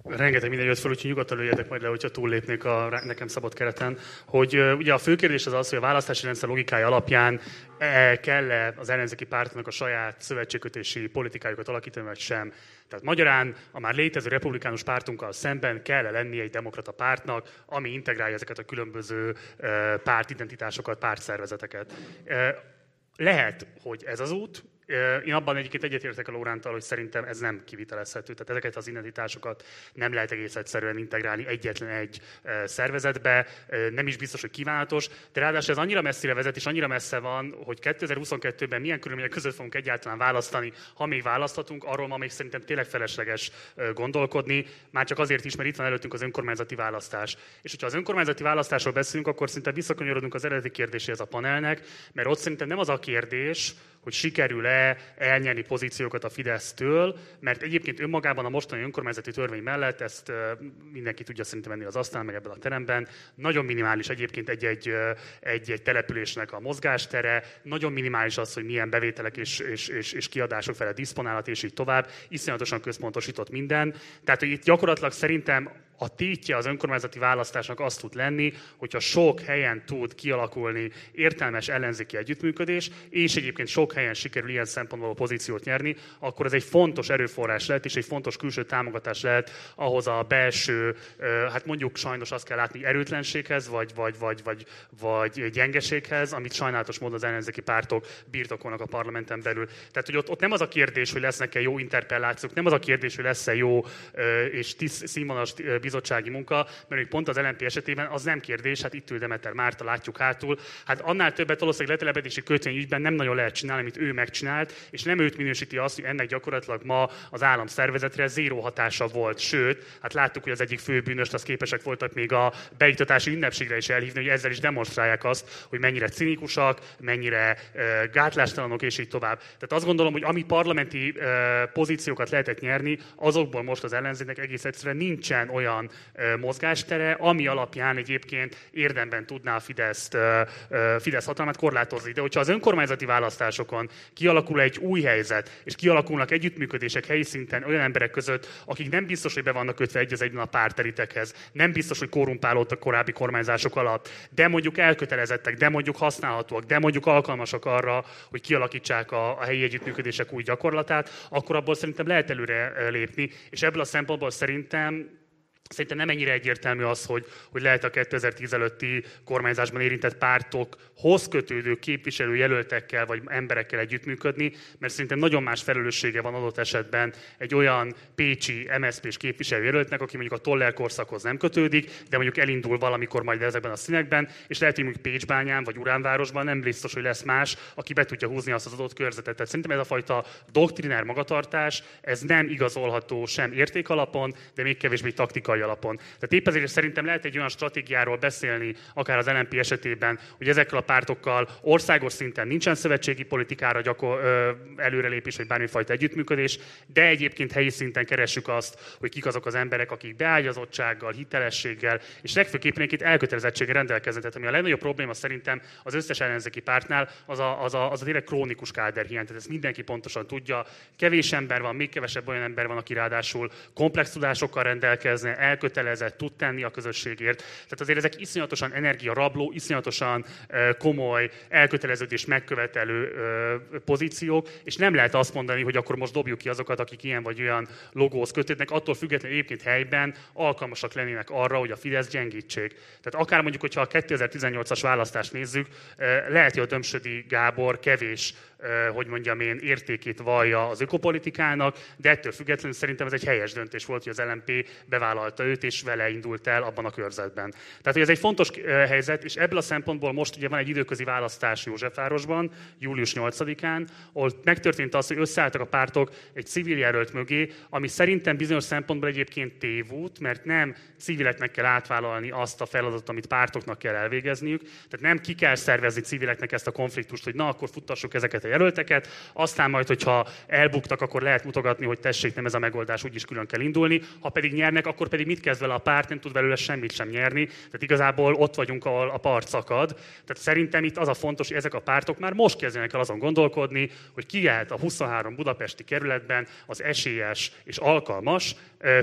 Rengeteg minden jött fel, úgyhogy nyugodtan lőjetek majd le, hogyha túllépnék a nekem szabad kereten. Hogy ugye a fő kérdés az az, hogy a választási rendszer logikája alapján e, kell-e az ellenzéki pártnak a saját szövetségkötési politikájukat alakítani, vagy sem. Tehát magyarán a már létező republikánus pártunkkal szemben kell -e lenni egy demokrata pártnak, ami integrálja ezeket a különböző uh, pártidentitásokat, pártszervezeteket. Lehet, hogy ez az út, én abban egyébként egyetértek a Lórántal, hogy szerintem ez nem kivitelezhető. Tehát ezeket az identitásokat nem lehet egész egyszerűen integrálni egyetlen egy szervezetbe, nem is biztos, hogy kívánatos, de ráadásul ez annyira messzire vezet, és annyira messze van, hogy 2022-ben milyen körülmények között fogunk egyáltalán választani, ha még választhatunk, arról ma még szerintem tényleg felesleges gondolkodni, már csak azért is, mert itt van előttünk az önkormányzati választás. És hogyha az önkormányzati választásról beszélünk, akkor szinte visszakanyarodunk az eredeti kérdéséhez a panelnek, mert ott szerintem nem az a kérdés, hogy sikerül-e elnyerni pozíciókat a Fidesztől, mert egyébként önmagában a mostani önkormányzati törvény mellett ezt mindenki tudja szerintem menni az asztalán, meg ebben a teremben. Nagyon minimális egyébként egy-egy, egy-egy településnek a mozgástere, nagyon minimális az, hogy milyen bevételek és, és, és, és kiadások fele diszponálhat, és így tovább. Iszonyatosan központosított minden. Tehát, hogy itt gyakorlatilag szerintem a tétje az önkormányzati választásnak az tud lenni, hogyha sok helyen tud kialakulni értelmes ellenzéki együttműködés, és egyébként sok helyen sikerül ilyen szempontból a pozíciót nyerni, akkor ez egy fontos erőforrás lehet, és egy fontos külső támogatás lehet ahhoz a belső, hát mondjuk sajnos azt kell látni, erőtlenséghez, vagy, vagy, vagy, vagy, vagy gyengeséghez, amit sajnálatos módon az ellenzéki pártok birtokolnak a parlamenten belül. Tehát, hogy ott, ott nem az a kérdés, hogy lesznek-e jó interpellációk, nem az a kérdés, hogy lesz-e jó és tiszt, színvonalas bizottsági munka, mert pont az LNP esetében az nem kérdés, hát itt ül Demeter Márta, látjuk hátul. Hát annál többet valószínűleg letelepedési kötvényügyben nem nagyon lehet csinálni, amit ő megcsinált, és nem őt minősíti azt, hogy ennek gyakorlatilag ma az állam szervezetre zéró hatása volt. Sőt, hát láttuk, hogy az egyik fő bűnöst az képesek voltak még a beiktatási ünnepségre is elhívni, hogy ezzel is demonstrálják azt, hogy mennyire cinikusak, mennyire gátlástalanok, és így tovább. Tehát azt gondolom, hogy ami parlamenti pozíciókat lehetett nyerni, azokból most az ellenzéknek egész egyszerűen nincsen olyan olyan mozgástere, ami alapján egyébként érdemben tudná a Fidesz, Fidesz hatalmát korlátozni. De hogyha az önkormányzati választásokon kialakul egy új helyzet, és kialakulnak együttműködések helyi szinten olyan emberek között, akik nem biztos, hogy be vannak kötve egy az egyben a párteritekhez, nem biztos, hogy korrumpálódtak korábbi kormányzások alatt, de mondjuk elkötelezettek, de mondjuk használhatóak, de mondjuk alkalmasak arra, hogy kialakítsák a, a helyi együttműködések új gyakorlatát, akkor abból szerintem lehet előre lépni, és ebből a szempontból szerintem Szerintem nem ennyire egyértelmű az, hogy, hogy lehet a 2010 előtti kormányzásban érintett pártokhoz kötődő képviselőjelöltekkel vagy emberekkel együttműködni, mert szerintem nagyon más felelőssége van adott esetben egy olyan pécsi MSZP-s képviselőjelöltnek, aki mondjuk a Toller korszakhoz nem kötődik, de mondjuk elindul valamikor majd ezekben a színekben, és lehet, hogy mondjuk Pécsbányán vagy Uránvárosban nem biztos, hogy lesz más, aki be tudja húzni azt az adott körzetet. Tehát szerintem ez a fajta doktrinár magatartás, ez nem igazolható sem értékalapon, de még kevésbé taktikai alapon. Tehát épp ezért szerintem lehet egy olyan stratégiáról beszélni, akár az LNP esetében, hogy ezekkel a pártokkal országos szinten nincsen szövetségi politikára gyakor, ö, előrelépés, vagy bármifajta együttműködés, de egyébként helyi szinten keressük azt, hogy kik azok az emberek, akik beágyazottsággal, hitelességgel, és legfőképpen egy elkötelezettséggel rendelkeznek. Tehát ami a legnagyobb probléma szerintem az összes ellenzéki pártnál, az a, az a, az a tényleg krónikus káderhiány. Tehát ezt mindenki pontosan tudja. Kevés ember van, még kevesebb olyan ember van, aki ráadásul komplex tudásokkal rendelkezne, elkötelezett, tud tenni a közösségért. Tehát azért ezek iszonyatosan energiarabló, iszonyatosan komoly, elköteleződés megkövetelő pozíciók, és nem lehet azt mondani, hogy akkor most dobjuk ki azokat, akik ilyen vagy olyan logóhoz kötődnek, attól függetlenül egyébként helyben alkalmasak lennének arra, hogy a Fidesz gyengítsék. Tehát akár mondjuk, hogyha a 2018-as választást nézzük, lehet, hogy a Dömsödi Gábor kevés hogy mondjam én, értékét vallja az ökopolitikának, de ettől függetlenül szerintem ez egy helyes döntés volt, hogy az LMP bevállalta őt, és vele indult el abban a körzetben. Tehát, hogy ez egy fontos helyzet, és ebből a szempontból most ugye van egy időközi választás Józsefvárosban, július 8-án, ahol megtörtént az, hogy összeálltak a pártok egy civil jelölt mögé, ami szerintem bizonyos szempontból egyébként tévút, mert nem civileknek kell átvállalni azt a feladatot, amit pártoknak kell elvégezniük. Tehát nem ki kell szervezni civileknek ezt a konfliktust, hogy na, akkor futtassuk ezeket a jelölteket, aztán majd, hogyha elbuktak, akkor lehet mutogatni, hogy tessék, nem ez a megoldás, úgyis külön kell indulni. Ha pedig nyernek, akkor pedig mit kezd vele a párt, nem tud belőle semmit sem nyerni. Tehát igazából ott vagyunk, ahol a part szakad. Tehát szerintem itt az a fontos, hogy ezek a pártok már most kezdenek el azon gondolkodni, hogy ki lehet a 23 budapesti kerületben az esélyes és alkalmas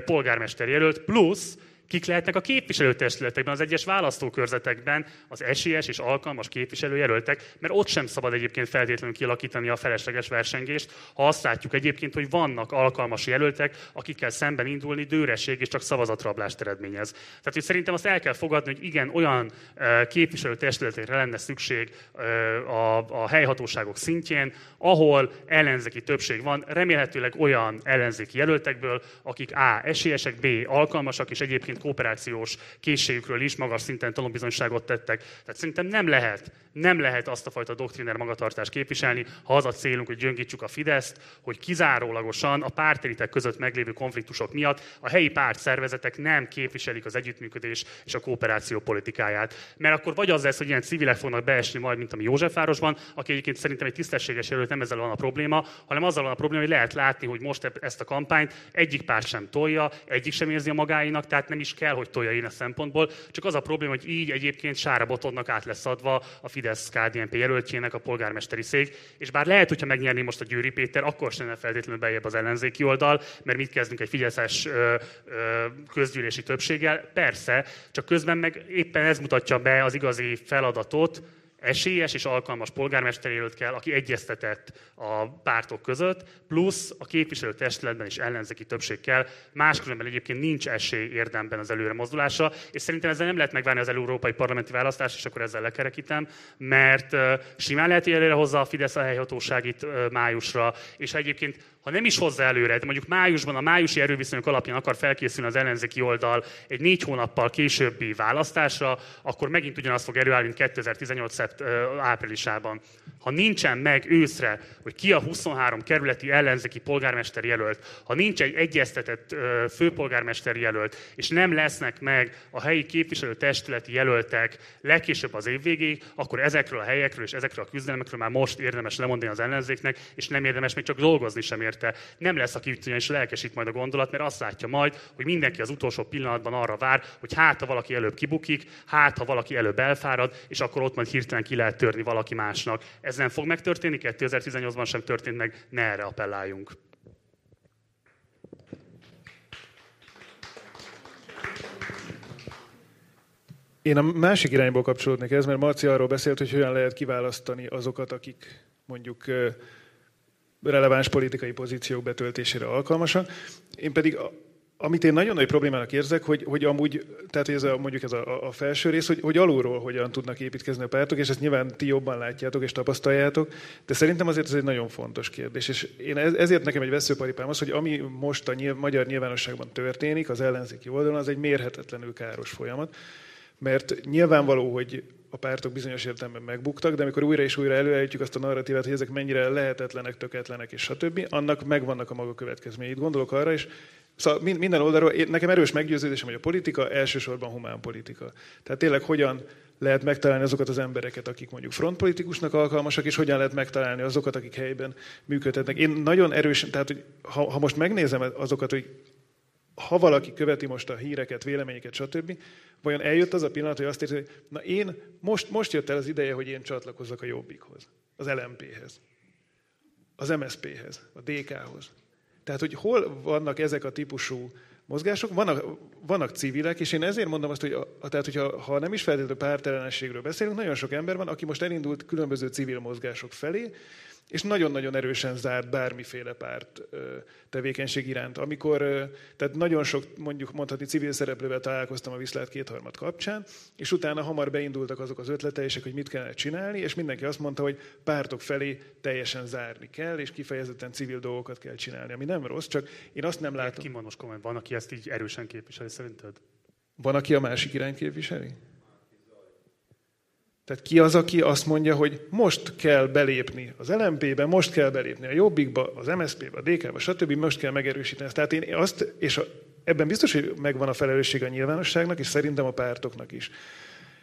polgármester jelölt, plusz kik lehetnek a képviselőtestületekben, az egyes választókörzetekben az esélyes és alkalmas képviselőjelöltek, mert ott sem szabad egyébként feltétlenül kialakítani a felesleges versengést, ha azt látjuk egyébként, hogy vannak alkalmas jelöltek, akikkel szemben indulni dőresség és csak szavazatrablást eredményez. Tehát, hogy szerintem azt el kell fogadni, hogy igen, olyan képviselőtestületekre lenne szükség a, a helyhatóságok szintjén, ahol ellenzéki többség van, remélhetőleg olyan ellenzéki jelöltekből, akik A. esélyesek, B. alkalmasak, és egyébként kooperációs készségükről is magas szinten tanulbizonyságot tettek. Tehát szerintem nem lehet, nem lehet azt a fajta doktriner magatartást képviselni, ha az a célunk, hogy gyöngítsük a Fideszt, hogy kizárólagosan a párteritek között meglévő konfliktusok miatt a helyi pártszervezetek nem képviselik az együttműködés és a kooperáció politikáját. Mert akkor vagy az lesz, hogy ilyen civilek fognak beesni majd, mint ami Józsefvárosban, aki egyébként szerintem egy tisztességes jelölt, nem ezzel van a probléma, hanem azzal van a probléma, hogy lehet látni, hogy most ezt a kampányt egyik párt sem tolja, egyik sem érzi a magáinak, tehát nem is is kell, hogy tolja én a szempontból, csak az a probléma, hogy így egyébként Sára Botondnak át lesz adva a Fidesz KDNP jelöltjének a polgármesteri szék, és bár lehet, hogyha megnyerni most a Győri Péter, akkor sem feltétlenül bejebb az ellenzéki oldal, mert mit kezdünk egy fideszes ö, ö, közgyűlési többséggel? Persze, csak közben meg éppen ez mutatja be az igazi feladatot, esélyes és alkalmas polgármesterjelölt kell, aki egyeztetett a pártok között, plusz a képviselőtestületben is ellenzéki többség kell, máskülönben egyébként nincs esély érdemben az előre mozdulásra, és szerintem ezzel nem lehet megvárni az európai parlamenti választást, és akkor ezzel lekerekítem, mert simán lehet, hogy előre hozza a Fidesz a helyhatóságit májusra, és egyébként ha nem is hozza előre, de mondjuk májusban a májusi erőviszonyok alapján akar felkészülni az ellenzéki oldal egy négy hónappal későbbi választásra, akkor megint ugyanazt fog előállni, mint 2018 áprilisában. Ha nincsen meg őszre, hogy ki a 23 kerületi ellenzéki polgármester jelölt, ha nincs egy egyeztetett főpolgármester jelölt, és nem lesznek meg a helyi képviselő testületi jelöltek legkésőbb az év végéig, akkor ezekről a helyekről és ezekről a küzdelmekről már most érdemes lemondani az ellenzéknek, és nem érdemes még csak dolgozni sem érte. Nem lesz, aki és lelkesít majd a gondolat, mert azt látja majd, hogy mindenki az utolsó pillanatban arra vár, hogy hát, ha valaki előbb kibukik, hát, ha valaki előbb elfárad, és akkor ott majd hirtelen ki lehet törni valaki másnak. Ez nem fog megtörténni, 2018-ban sem történt meg, ne erre appelláljunk. Én a másik irányból kapcsolódnék ez, mert Marci arról beszélt, hogy hogyan lehet kiválasztani azokat, akik mondjuk releváns politikai pozíciók betöltésére alkalmasak. Én pedig amit én nagyon nagy problémának érzek, hogy, hogy amúgy, tehát ez a, mondjuk ez a, a felső rész, hogy, hogy alulról hogyan tudnak építkezni a pártok, és ezt nyilván ti jobban látjátok és tapasztaljátok, de szerintem azért ez egy nagyon fontos kérdés. És én ezért nekem egy veszőparipám az, hogy ami most a nyilv, magyar nyilvánosságban történik, az ellenzéki oldalon, az egy mérhetetlenül káros folyamat mert nyilvánvaló, hogy a pártok bizonyos értelemben megbuktak, de amikor újra és újra előállítjuk azt a narratívát, hogy ezek mennyire lehetetlenek, tökéletlenek és stb., annak megvannak a maga következményei. Gondolok arra is, Szóval minden oldalról, nekem erős meggyőződésem, hogy a politika elsősorban humán politika. Tehát tényleg hogyan lehet megtalálni azokat az embereket, akik mondjuk frontpolitikusnak alkalmasak, és hogyan lehet megtalálni azokat, akik helyben működhetnek. Én nagyon erősen, tehát hogy ha, ha most megnézem azokat, hogy ha valaki követi most a híreket, véleményeket, stb., vajon eljött az a pillanat, hogy azt érzi, hogy na én, most, most jött el az ideje, hogy én csatlakozzak a Jobbikhoz, az LMP-hez, az MSP-hez, a DK-hoz. Tehát, hogy hol vannak ezek a típusú mozgások, vannak, vannak civilek, és én ezért mondom azt, hogy a, tehát, hogyha, ha nem is feltétlenül pártellenességről beszélünk, nagyon sok ember van, aki most elindult különböző civil mozgások felé, és nagyon-nagyon erősen zárt bármiféle párt tevékenység iránt. Amikor, tehát nagyon sok, mondjuk mondhatni civil szereplővel találkoztam a Viszlát kétharmad kapcsán, és utána hamar beindultak azok az ötleteisek, hogy mit kellene csinálni, és mindenki azt mondta, hogy pártok felé teljesen zárni kell, és kifejezetten civil dolgokat kell csinálni, ami nem rossz, csak én azt nem látom. Kimondos komment, van, aki ezt így erősen képviseli szerinted? Van, aki a másik irány képviseli? Tehát ki az, aki azt mondja, hogy most kell belépni az LMP-be, most kell belépni a Jobbikba, az MSZP-be, a DK-be, stb. most kell megerősíteni ezt. Tehát én azt, és a, ebben biztos, hogy megvan a felelősség a nyilvánosságnak, és szerintem a pártoknak is.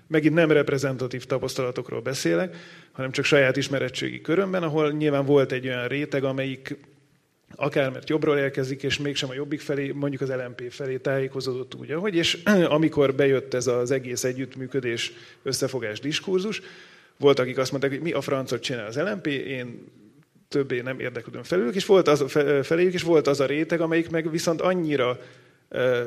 Megint nem reprezentatív tapasztalatokról beszélek, hanem csak saját ismeretségi körömben, ahol nyilván volt egy olyan réteg, amelyik akár mert jobbról érkezik, és mégsem a jobbik felé, mondjuk az LMP felé tájékozódott úgy, ahogy, és amikor bejött ez az egész együttműködés, összefogás, diskurzus, volt, akik azt mondták, hogy mi a francot csinál az LMP, én többé nem érdeklődöm felülük, és volt az, feléjük, és volt az a réteg, amelyik meg viszont annyira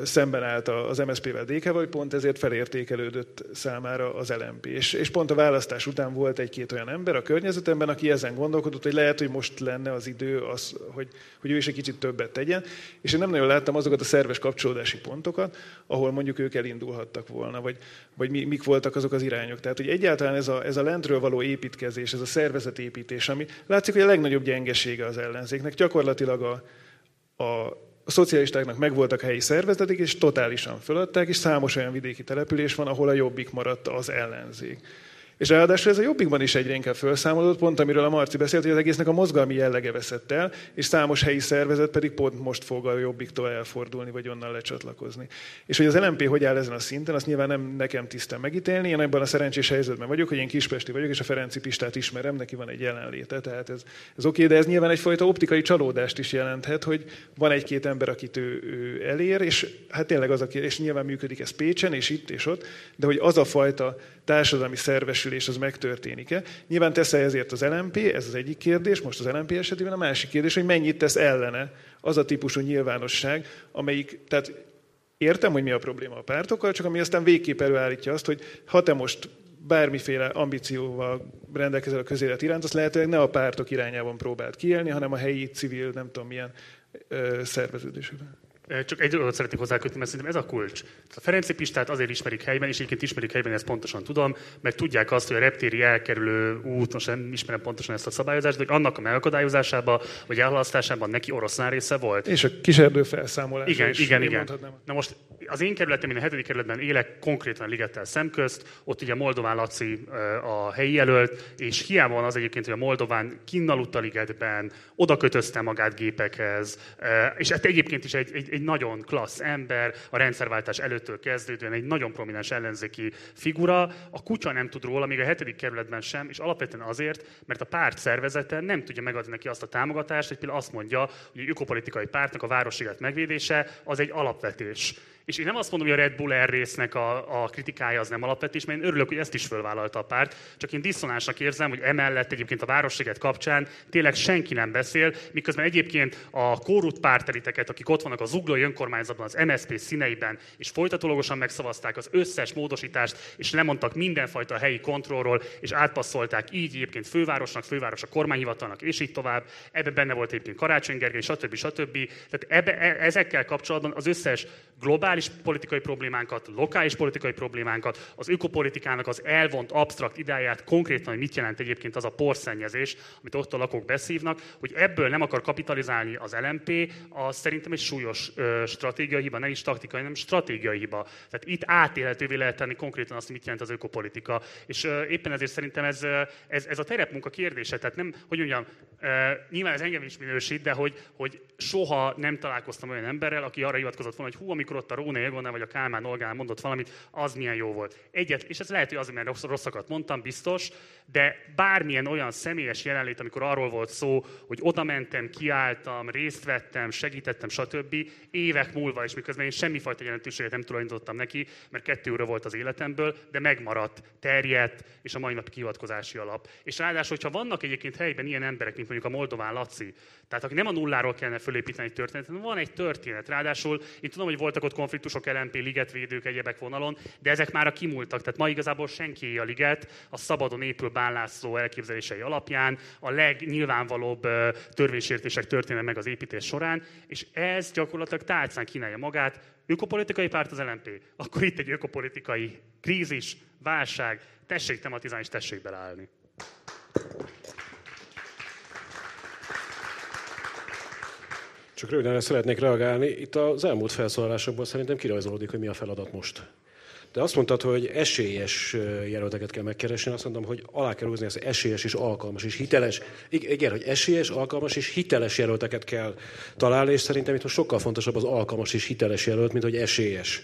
szemben állt az MSZP-vel DK-val, hogy pont ezért felértékelődött számára az LMP. És, és pont a választás után volt egy-két olyan ember a környezetemben, aki ezen gondolkodott, hogy lehet, hogy most lenne az idő, az, hogy, hogy ő is egy kicsit többet tegyen. És én nem nagyon láttam azokat a szerves kapcsolódási pontokat, ahol mondjuk ők elindulhattak volna, vagy, vagy mi, mik voltak azok az irányok. Tehát, hogy egyáltalán ez a, ez a lentről való építkezés, ez a szervezetépítés, ami látszik, hogy a legnagyobb gyengesége az ellenzéknek. Gyakorlatilag a, a a szocialistáknak megvoltak helyi szervezetek, és totálisan föladták, és számos olyan vidéki település van, ahol a jobbik maradt az ellenzék. És ráadásul ez a jobbikban is egyre inkább felszámolódott, pont amiről a Marci beszélt, hogy az egésznek a mozgalmi jellege veszett el, és számos helyi szervezet pedig pont most fog a jobbiktól elfordulni, vagy onnan lecsatlakozni. És hogy az LMP hogy áll ezen a szinten, azt nyilván nem nekem tisztán megítélni. Én ebben a szerencsés helyzetben vagyok, hogy én kispesti vagyok, és a Ferenci Pistát ismerem, neki van egy jelenléte. Tehát ez, ez oké, de ez nyilván egyfajta optikai csalódást is jelenthet, hogy van egy-két ember, akit ő, ő elér, és hát tényleg az, aki, és nyilván működik ez Pécsen, és itt és ott, de hogy az a fajta társadalmi szervesülés az megtörténik-e. Nyilván tesz -e ezért az LMP, ez az egyik kérdés, most az LMP esetében a másik kérdés, hogy mennyit tesz ellene az a típusú nyilvánosság, amelyik, tehát értem, hogy mi a probléma a pártokkal, csak ami aztán végképp előállítja azt, hogy ha te most bármiféle ambícióval rendelkezel a közélet iránt, azt lehetőleg ne a pártok irányában próbált kiélni, hanem a helyi civil, nem tudom milyen szerveződésekben. Csak egy dolgot szeretnék hozzákötni, mert szerintem ez a kulcs. A Ferenci Pistát azért ismerik helyben, és egyébként ismerik helyben, ezt pontosan tudom, mert tudják azt, hogy a reptéri elkerülő út, most nem ismerem pontosan ezt a szabályozást, de hogy annak a megakadályozásában, vagy elhalasztásában neki oroszlán része volt. És a kiserdő felszámolás. Igen, is, igen, igen. Na most az én kerületem, én a hetedik kerületben élek, konkrétan Ligettel szemközt, ott ugye Moldován Laci a helyi jelölt, és hiába van az egyébként, hogy a Moldován kinnaludt a ligetben, oda kötözte magát gépekhez, és hát egyébként is egy, egy, egy egy nagyon klassz ember, a rendszerváltás előttől kezdődően egy nagyon prominens ellenzéki figura. A kutya nem tud róla, még a hetedik kerületben sem, és alapvetően azért, mert a párt szervezete nem tudja megadni neki azt a támogatást, hogy például azt mondja, hogy a ökopolitikai pártnak a városséget megvédése az egy alapvetés. És én nem azt mondom, hogy a Red Bull Air résznek a, a kritikája az nem alapvetés, mert én örülök, hogy ezt is fölvállalta a párt. Csak én diszonásnak érzem, hogy emellett egyébként a városséget kapcsán tényleg senki nem beszél, miközben egyébként a korrupt párteliteket, akik ott vannak az uglói önkormányzatban, az MSZP színeiben, és folytatólagosan megszavazták az összes módosítást, és lemondtak mindenfajta helyi kontrollról, és átpasszolták így egyébként fővárosnak, főváros a kormányhivatalnak, és így tovább. Ebben benne volt egyébként Karácsony Gergely, stb. stb. Tehát ebbe, e, ezekkel kapcsolatban az összes globális globális politikai problémánkat, lokális politikai problémánkat, az ökopolitikának az elvont, absztrakt ideáját, konkrétan, hogy mit jelent egyébként az a porszennyezés, amit ott a lakók beszívnak, hogy ebből nem akar kapitalizálni az LMP, az szerintem egy súlyos ö, stratégiai hiba, nem is taktikai, hanem stratégiai hiba. Tehát itt átélhetővé lehet tenni konkrétan azt, mit jelent az ökopolitika. És ö, éppen ezért szerintem ez, ez, ez a terepmunka kérdése. Tehát nem, hogy mondjam, ö, nyilván ez engem is minősít, de hogy, hogy soha nem találkoztam olyan emberrel, aki arra hivatkozott volna, hogy hú, amikor ott a Róna Egonnál vagy a Kálmán Olgán mondott valamit, az milyen jó volt. Egyet, és ez lehet, hogy azért, mert rosszakat mondtam, biztos, de bármilyen olyan személyes jelenlét, amikor arról volt szó, hogy oda mentem, kiálltam, részt vettem, segítettem, stb. évek múlva, és miközben én semmifajta jelentőséget nem tulajdonítottam neki, mert kettő óra volt az életemből, de megmaradt, terjedt, és a mai nap kihivatkozási alap. És ráadásul, hogyha vannak egyébként helyben ilyen emberek, mint mondjuk a Moldován Laci, tehát aki nem a nulláról kellene fölépíteni egy történetet, van egy történet. Ráadásul én tudom, hogy voltak ott konfliktusok, LNP, ligetvédők, egyebek vonalon, de ezek már a kimúltak. Tehát ma igazából senki a liget a szabadon épül bánlászló elképzelései alapján, a legnyilvánvalóbb törvénysértések történnek meg az építés során, és ez gyakorlatilag tálcán kínálja magát. Ökopolitikai párt az LNP, akkor itt egy ökopolitikai krízis, válság, tessék tematizálni és tessék beleállni. Csak röviden szeretnék reagálni. Itt az elmúlt felszólalásokból szerintem kirajzolódik, hogy mi a feladat most. De azt mondtad, hogy esélyes jelölteket kell megkeresni, azt mondom, hogy alá kell húzni, hogy esélyes és alkalmas és hiteles. Igen, hogy esélyes, alkalmas és hiteles jelölteket kell találni, és szerintem itt most sokkal fontosabb az alkalmas és hiteles jelölt, mint hogy esélyes.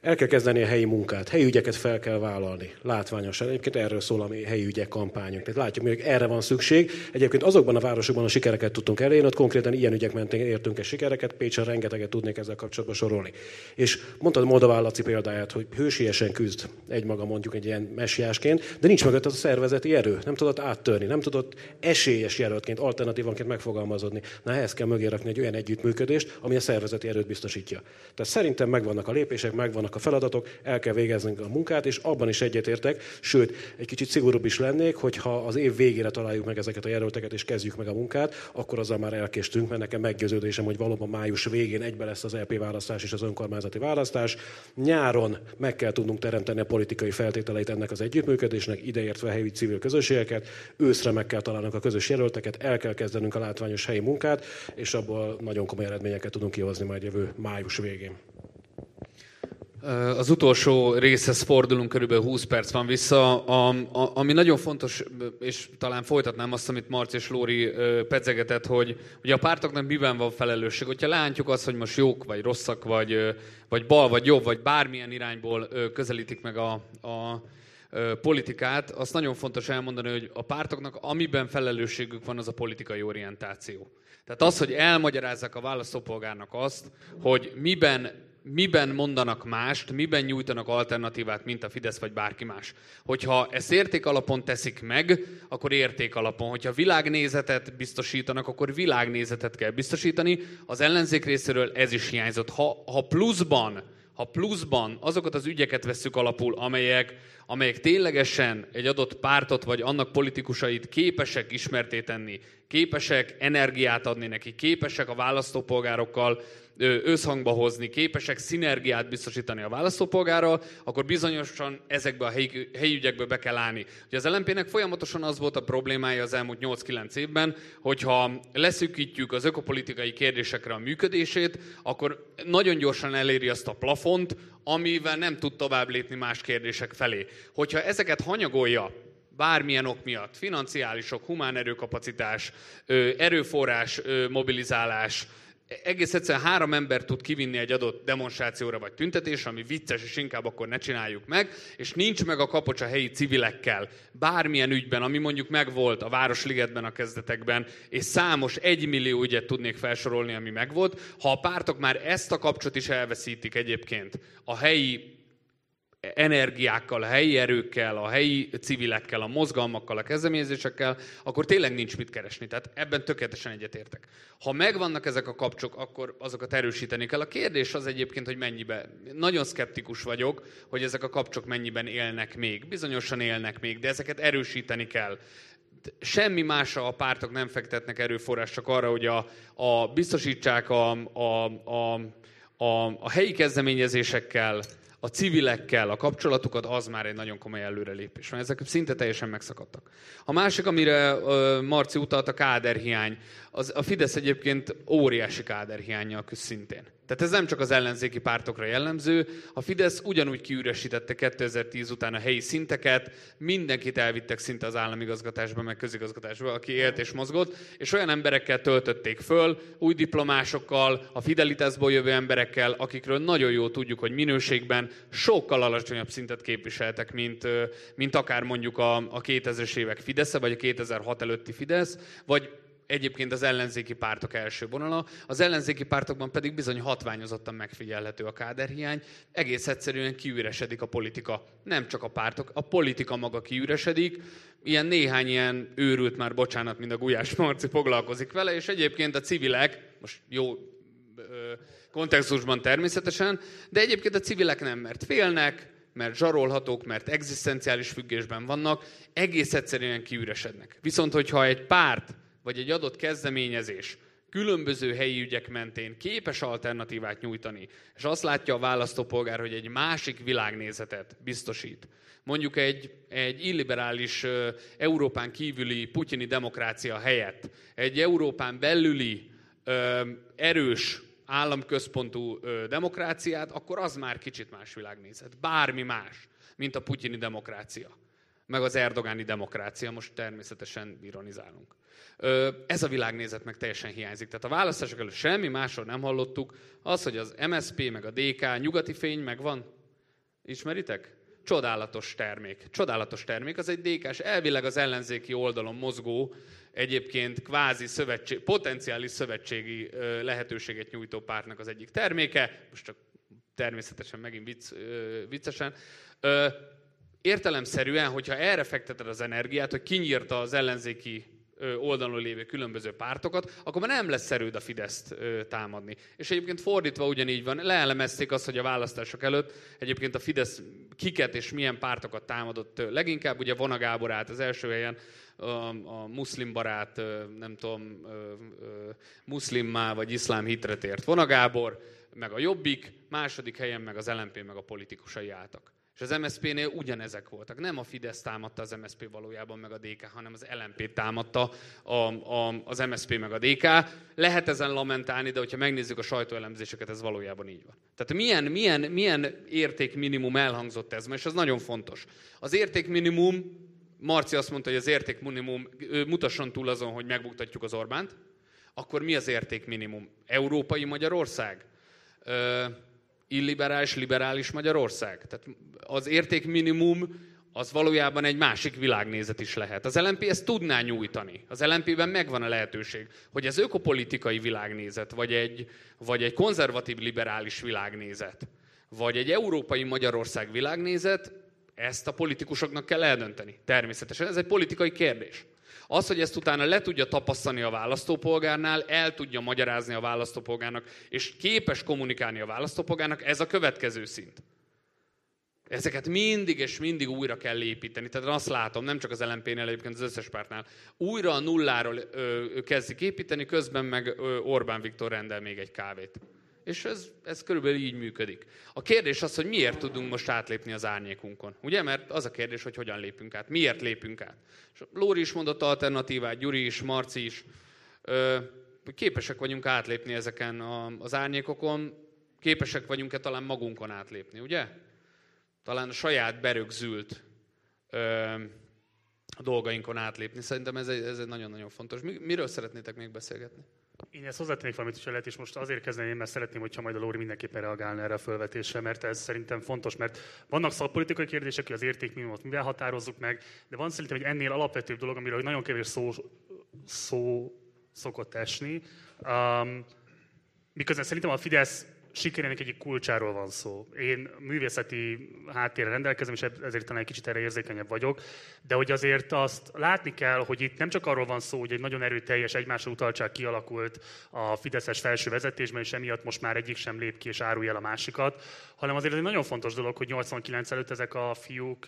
El kell kezdeni a helyi munkát, helyi ügyeket fel kell vállalni, látványosan. Egyébként erről szól a mi helyi ügyek kampányunk. Tehát látjuk, hogy erre van szükség. Egyébként azokban a városokban a sikereket tudtunk elérni, ott konkrétan ilyen ügyek mentén értünk egy sikereket, Pécsen rengeteget tudnék ezzel kapcsolatban sorolni. És mondtad Moldován Laci példáját, hogy hősiesen küzd egymaga mondjuk egy ilyen messiásként, de nincs mögött az a szervezeti erő. Nem tudott áttörni, nem tudott esélyes jelöltként, alternatívanként megfogalmazódni. Na ehhez kell mögé rakni egy olyan együttműködést, ami a szervezeti erőt biztosítja. Tehát szerintem megvannak a lépések, megvannak vannak a feladatok, el kell végeznünk a munkát, és abban is egyetértek, sőt, egy kicsit szigorúbb is lennék, hogyha az év végére találjuk meg ezeket a jelölteket, és kezdjük meg a munkát, akkor azzal már elkéstünk, mert nekem meggyőződésem, hogy valóban május végén egybe lesz az LP választás és az önkormányzati választás. Nyáron meg kell tudnunk teremteni a politikai feltételeit ennek az együttműködésnek, ideértve helyi civil közösségeket, őszre meg kell találnunk a közös jelölteket, el kell kezdenünk a látványos helyi munkát, és abból nagyon komoly eredményeket tudunk kihozni majd jövő május végén. Az utolsó részhez fordulunk, körülbelül 20 perc van vissza. A, a, ami nagyon fontos, és talán folytatnám azt, amit Marci és Lóri pedzegetett, hogy ugye a pártoknak miben van felelősség. Hogyha leántjuk azt, hogy most jók, vagy rosszak, vagy, vagy bal, vagy jobb, vagy bármilyen irányból közelítik meg a, a politikát, azt nagyon fontos elmondani, hogy a pártoknak amiben felelősségük van, az a politikai orientáció. Tehát az, hogy elmagyarázzák a választópolgárnak azt, hogy miben miben mondanak mást, miben nyújtanak alternatívát, mint a Fidesz vagy bárki más. Hogyha ezt érték alapon teszik meg, akkor érték alapon. Hogyha világnézetet biztosítanak, akkor világnézetet kell biztosítani. Az ellenzék részéről ez is hiányzott. Ha, ha pluszban ha pluszban azokat az ügyeket vesszük alapul, amelyek, amelyek ténylegesen egy adott pártot vagy annak politikusait képesek ismerté tenni, képesek energiát adni neki, képesek a választópolgárokkal összhangba hozni, képesek szinergiát biztosítani a választópolgárral, akkor bizonyosan ezekbe a helyi, helyi ügyekbe be kell állni. Ugye az LNP-nek folyamatosan az volt a problémája az elmúlt 8-9 évben, hogyha leszűkítjük az ökopolitikai kérdésekre a működését, akkor nagyon gyorsan eléri azt a plafont, amivel nem tud tovább lépni más kérdések felé. Hogyha ezeket hanyagolja, bármilyen ok miatt, financiálisok, humán erőkapacitás, erőforrás mobilizálás, egész egyszerűen három ember tud kivinni egy adott demonstrációra vagy tüntetésre, ami vicces, és inkább akkor ne csináljuk meg, és nincs meg a kapocs a helyi civilekkel, bármilyen ügyben, ami mondjuk megvolt a Városligetben a kezdetekben, és számos egymillió ügyet tudnék felsorolni, ami megvolt. Ha a pártok már ezt a kapcsot is elveszítik egyébként a helyi energiákkal, a helyi erőkkel, a helyi civilekkel, a mozgalmakkal, a kezdeményezésekkel, akkor tényleg nincs mit keresni. Tehát ebben tökéletesen egyetértek. Ha megvannak ezek a kapcsok, akkor azokat erősíteni kell. A kérdés az egyébként, hogy mennyiben. Nagyon szkeptikus vagyok, hogy ezek a kapcsok mennyiben élnek még. Bizonyosan élnek még, de ezeket erősíteni kell semmi másra a pártok nem fektetnek erőforrás, csak arra, hogy a, a biztosítsák a, a, a, a, a helyi kezdeményezésekkel, a civilekkel a kapcsolatukat, az már egy nagyon komoly előrelépés van. Ezek szinte teljesen megszakadtak. A másik, amire Marci utalt, a káderhiány. Az, a Fidesz egyébként óriási káderhiányjal küzd szintén. Tehát ez nem csak az ellenzéki pártokra jellemző. A Fidesz ugyanúgy kiüresítette 2010 után a helyi szinteket, mindenkit elvittek szinte az államigazgatásba, meg közigazgatásba, aki élt és mozgott, és olyan emberekkel töltötték föl, új diplomásokkal, a Fidelitasból jövő emberekkel, akikről nagyon jól tudjuk, hogy minőségben sokkal alacsonyabb szintet képviseltek, mint, mint akár mondjuk a, a 2000-es évek Fidesze, vagy a 2006 előtti Fidesz, vagy egyébként az ellenzéki pártok első vonala, az ellenzéki pártokban pedig bizony hatványozottan megfigyelhető a káderhiány, egész egyszerűen kiüresedik a politika. Nem csak a pártok, a politika maga kiüresedik, ilyen néhány ilyen őrült már, bocsánat, mint a Gulyás Marci foglalkozik vele, és egyébként a civilek, most jó kontextusban természetesen, de egyébként a civilek nem, mert félnek, mert zsarolhatók, mert egzisztenciális függésben vannak, egész egyszerűen kiüresednek. Viszont, hogyha egy párt vagy egy adott kezdeményezés különböző helyi ügyek mentén képes alternatívát nyújtani, és azt látja a választópolgár, hogy egy másik világnézetet biztosít, mondjuk egy, egy illiberális Európán kívüli putyini demokrácia helyett, egy Európán belüli erős államközpontú demokráciát, akkor az már kicsit más világnézet. Bármi más, mint a putyini demokrácia. Meg az erdogáni demokrácia, most természetesen ironizálunk. Ez a világnézet meg teljesen hiányzik. Tehát a választások előtt semmi másról nem hallottuk. Az, hogy az MSP meg a DK nyugati fény megvan. Ismeritek? Csodálatos termék. Csodálatos termék. Az egy DK-s, elvileg az ellenzéki oldalon mozgó, egyébként kvázi szövetség, potenciális szövetségi lehetőséget nyújtó pártnak az egyik terméke. Most csak természetesen megint vicc, viccesen. Értelemszerűen, hogyha erre fekteted az energiát, hogy kinyírta az ellenzéki oldalon lévő különböző pártokat, akkor már nem lesz szerűd a Fideszt támadni. És egyébként fordítva ugyanígy van, leelemezték azt, hogy a választások előtt egyébként a Fidesz kiket és milyen pártokat támadott leginkább. Ugye Vona Gábor állt az első helyen, a, a muszlim barát, nem tudom, muszlimmá vagy iszlám hitre tért Vona Gábor, meg a Jobbik, második helyen meg az LNP, meg a politikusai álltak. És az MSZP-nél ugyanezek voltak. Nem a Fidesz támadta az MSZP valójában meg a DK, hanem az LNP támadta a, a, az MSZP meg a DK. Lehet ezen lamentálni, de hogyha megnézzük a sajtóelemzéseket, ez valójában így van. Tehát milyen, milyen, milyen értékminimum elhangzott ez, és ez nagyon fontos. Az értékminimum, Marci azt mondta, hogy az értékminimum mutasson túl azon, hogy megbuktatjuk az Orbánt, akkor mi az értékminimum? Európai Magyarország? Illiberális, liberális Magyarország. Tehát az értékminimum az valójában egy másik világnézet is lehet. Az LNP ezt tudná nyújtani. Az LNP-ben megvan a lehetőség, hogy ez ökopolitikai világnézet, vagy egy, vagy egy konzervatív liberális világnézet, vagy egy európai Magyarország világnézet, ezt a politikusoknak kell eldönteni. Természetesen ez egy politikai kérdés. Az, hogy ezt utána le tudja tapasztani a választópolgárnál, el tudja magyarázni a választópolgárnak, és képes kommunikálni a választópolgárnak, ez a következő szint. Ezeket mindig és mindig újra kell építeni. Tehát azt látom, nem csak az LNP-nél, egyébként az összes pártnál. Újra a nulláról ö, kezdik építeni, közben meg ö, Orbán Viktor rendel még egy kávét. És ez, ez körülbelül így működik. A kérdés az, hogy miért tudunk most átlépni az árnyékunkon. Ugye? Mert az a kérdés, hogy hogyan lépünk át. Miért lépünk át. És Lóri is mondott alternatívát, Gyuri is, Marci is. Ö, képesek vagyunk átlépni ezeken az árnyékokon, képesek vagyunk-e talán magunkon átlépni, ugye? Talán a saját berögzült ö, dolgainkon átlépni. Szerintem ez egy, ez egy nagyon-nagyon fontos. Miről szeretnétek még beszélgetni? Én ezt hozzátennék valamit, is lehet, és most azért kezdeném, mert szeretném, hogyha majd a Lóri mindenképpen reagálna erre a felvetésre, mert ez szerintem fontos, mert vannak szakpolitikai kérdések, hogy az értékminimumot mivel határozzuk meg, de van szerintem egy ennél alapvetőbb dolog, amiről nagyon kevés szó, szó szokott esni. Um, miközben szerintem a Fidesz sikerének egyik kulcsáról van szó. Én művészeti háttérre rendelkezem, és ezért talán egy kicsit erre érzékenyebb vagyok, de hogy azért azt látni kell, hogy itt nem csak arról van szó, hogy egy nagyon erőteljes egymásra utaltság kialakult a Fideszes felső vezetésben, és emiatt most már egyik sem lép ki és árulja el a másikat, hanem azért ez egy nagyon fontos dolog, hogy 89 előtt ezek a fiúk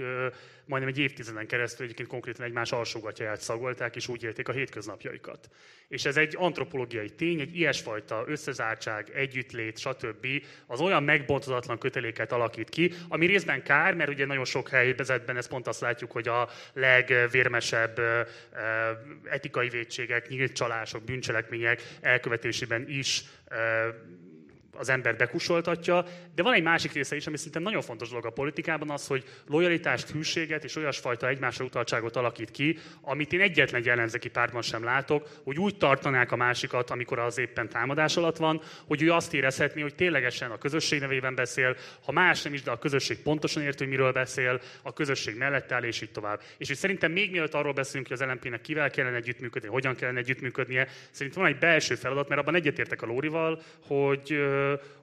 majdnem egy évtizeden keresztül egyébként konkrétan egymás alsógatjáját szagolták, és úgy élték a hétköznapjaikat. És ez egy antropológiai tény, egy ilyesfajta összezártság, együttlét, stb. Az olyan megbonthatatlan köteléket alakít ki, ami részben kár, mert ugye nagyon sok helyzetben ezt pont azt látjuk, hogy a legvérmesebb etikai védségek, nyílt csalások, bűncselekmények elkövetésében is az ember bekusoltatja, de van egy másik része is, ami szerintem nagyon fontos dolog a politikában, az, hogy lojalitást, hűséget és olyasfajta egymásra utaltságot alakít ki, amit én egyetlen egy ellenzéki pártban sem látok, hogy úgy tartanák a másikat, amikor az éppen támadás alatt van, hogy ő azt érezhetné, hogy ténylegesen a közösség nevében beszél, ha más nem is, de a közösség pontosan érti, hogy miről beszél, a közösség mellett áll, és így tovább. És hogy szerintem még mielőtt arról beszélünk, hogy az LNP-nek kivel kellene együttműködni, hogyan kellene együttműködnie, szerintem van egy belső feladat, mert abban egyetértek a Lórival, hogy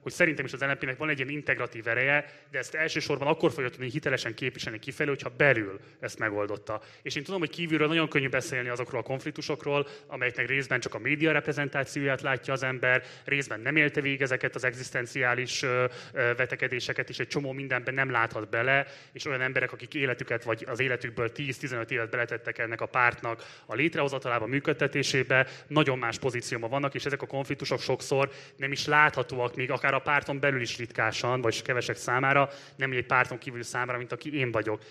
hogy szerintem is az LNP-nek van egy ilyen integratív ereje, de ezt elsősorban akkor fogja tudni hitelesen képviselni kifelé, hogyha belül ezt megoldotta. És én tudom, hogy kívülről nagyon könnyű beszélni azokról a konfliktusokról, amelyeknek részben csak a média reprezentációját látja az ember, részben nem élte végig ezeket az egzisztenciális vetekedéseket, és egy csomó mindenben nem láthat bele, és olyan emberek, akik életüket vagy az életükből 10-15 évet beletettek ennek a pártnak a létrehozatalába, működtetésébe, nagyon más pozícióban vannak, és ezek a konfliktusok sokszor nem is láthatóak még akár a párton belül is ritkásan, vagy kevesek számára, nem egy párton kívül számára, mint aki én vagyok.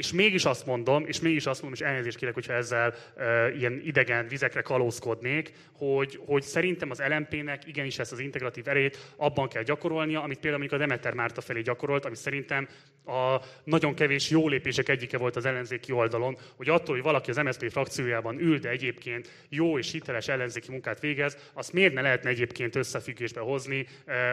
És mégis azt mondom, és mégis azt mondom, és elnézést kérek, hogyha ezzel e, ilyen idegen vizekre kalózkodnék, hogy, hogy szerintem az LMP-nek igenis ezt az integratív erét abban kell gyakorolnia, amit például a Demeter Márta felé gyakorolt, ami szerintem a nagyon kevés jó lépések egyike volt az ellenzéki oldalon, hogy attól, hogy valaki az MSZP frakciójában ül, de egyébként jó és hiteles ellenzéki munkát végez, azt miért ne lehetne egyébként összefüggésbe hozni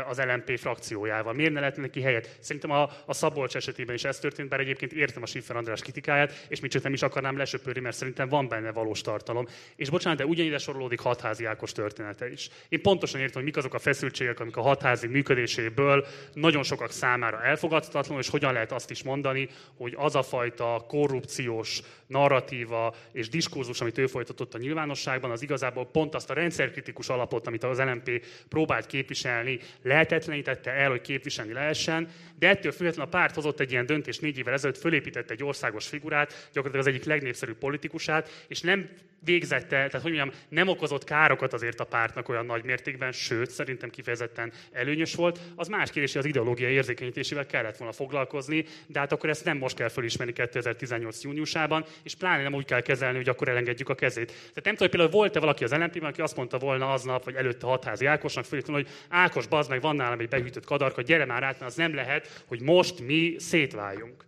az LMP frakciójával? Miért ne lehetne neki helyet? Szerintem a, a Szabolcs esetében is ez történt, bár egyébként értem a Schiffer András kritikáját, és még csak nem is akarnám lesöpörni, mert szerintem van benne valós tartalom. És bocsánat, de ugyanide sorolódik hatházi Ákos története is. Én pontosan értem, hogy mik azok a feszültségek, amik a hatházi működéséből nagyon sokak számára elfogadhatatlan, és hogyan lehet azt is mondani, hogy az a fajta korrupciós narratíva és diskurzus, amit ő folytatott a nyilvánosságban, az igazából pont azt a rendszerkritikus alapot, amit az LMP próbált képviselni, lehetetlenítette el, hogy képviselni lehessen, de ettől függetlenül a párt hozott egy ilyen döntést négy évvel ezelőtt, fölépített egy országos figurát, gyakorlatilag az egyik legnépszerűbb politikusát, és nem végzette, tehát hogy mondjam, nem okozott károkat azért a pártnak olyan nagy mértékben, sőt, szerintem kifejezetten előnyös volt. Az más kérdés, hogy az ideológiai érzékenyítésével kellett volna foglalkozni, de hát akkor ezt nem most kell fölismerni 2018. júniusában, és pláne nem úgy kell kezelni, hogy akkor elengedjük a kezét. Tehát nem tudom, például volt-e valaki az lnp aki azt mondta volna aznap, vagy előtte hatházi Ákosnak fölítőn, hogy Ákos, bazd meg, van nálam egy behűtött kadarka, gyere már át, mert az nem lehet, hogy most mi szétváljunk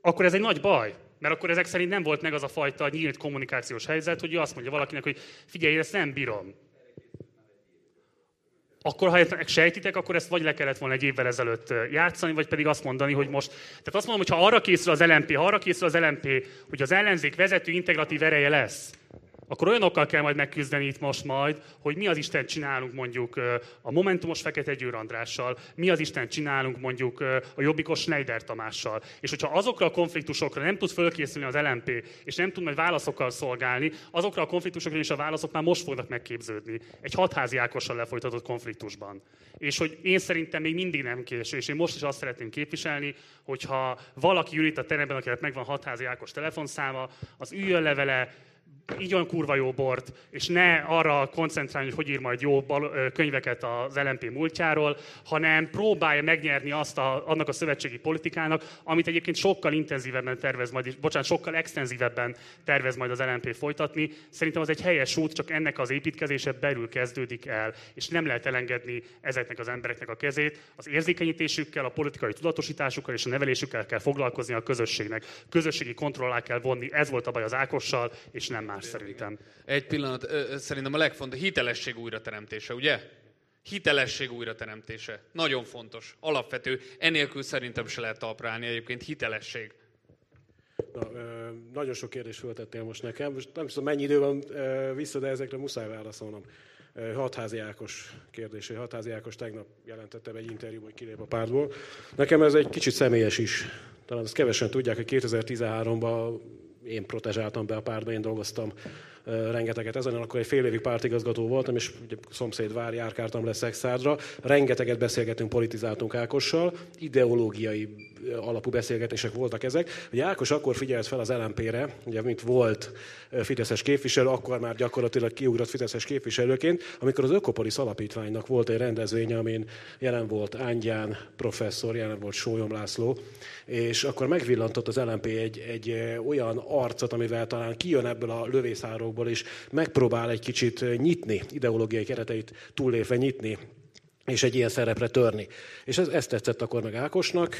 akkor ez egy nagy baj. Mert akkor ezek szerint nem volt meg az a fajta nyílt kommunikációs helyzet, hogy ő azt mondja valakinek, hogy figyelj, ezt nem bírom. Akkor, ha ezt sejtitek, akkor ezt vagy le kellett volna egy évvel ezelőtt játszani, vagy pedig azt mondani, hogy most... Tehát azt mondom, hogy ha arra készül az LMP, ha arra készül az LMP, hogy az ellenzék vezető integratív ereje lesz, akkor olyanokkal kell majd megküzdeni itt most majd, hogy mi az Isten csinálunk mondjuk a Momentumos Fekete Győr Andrással, mi az Isten csinálunk mondjuk a Jobbikos Schneider Tamással. És hogyha azokra a konfliktusokra nem tud fölkészülni az LMP, és nem tud majd válaszokkal szolgálni, azokra a konfliktusokra is a válaszok már most fognak megképződni. Egy hatházi Ákossal lefolytatott konfliktusban. És hogy én szerintem még mindig nem késő, és én most is azt szeretném képviselni, hogyha valaki ül itt a teremben, akinek megvan hatházi Ákos telefonszáma, az üljön le vele, így kurva jó bort, és ne arra koncentrálni, hogy hogy ír majd jó bal, könyveket az LNP múltjáról, hanem próbálja megnyerni azt a, annak a szövetségi politikának, amit egyébként sokkal intenzívebben tervez majd, bocsánat, sokkal extenzívebben tervez majd az LNP folytatni. Szerintem az egy helyes út, csak ennek az építkezése belül kezdődik el, és nem lehet elengedni ezeknek az embereknek a kezét. Az érzékenyítésükkel, a politikai tudatosításukkal és a nevelésükkel kell foglalkozni a közösségnek. Közösségi kontrollá kell vonni. Ez volt a baj az Ákossal, és nem más szerintem. Egy pillanat, szerintem a legfontosabb hitelesség újrateremtése, ugye? Hitelesség újrateremtése. Nagyon fontos, alapvető. Enélkül szerintem se lehet talprálni egyébként hitelesség. Na, nagyon sok kérdést föltettél most nekem. Most nem tudom, mennyi idő van vissza, de ezekre muszáj válaszolnom. Hatházi Ákos kérdése. Hatházi Ákos tegnap jelentettem egy interjúban, hogy kilép a pártból. Nekem ez egy kicsit személyes is. Talán ezt kevesen tudják, hogy 2013-ban én protezsáltam be a pártba, én dolgoztam rengeteget ezen, akkor egy fél évig pártigazgató voltam, és ugye szomszéd vár járkáltam le Szexádra. Rengeteget beszélgetünk, politizáltunk Ákossal, ideológiai alapú beszélgetések voltak ezek. Ugye Ákos akkor figyelt fel az LMP-re, ugye mint volt Fideszes képviselő, akkor már gyakorlatilag kiugrott Fideszes képviselőként, amikor az Ökopolis Alapítványnak volt egy rendezvénye, amin jelen volt Ángyán professzor, jelen volt Sólyom László, és akkor megvillantott az LMP egy, egy olyan arcot, amivel talán kijön ebből a lövészárokból, és megpróbál egy kicsit nyitni, ideológiai kereteit túllépve nyitni és egy ilyen szerepre törni. És ez, ezt tetszett akkor meg Ákosnak.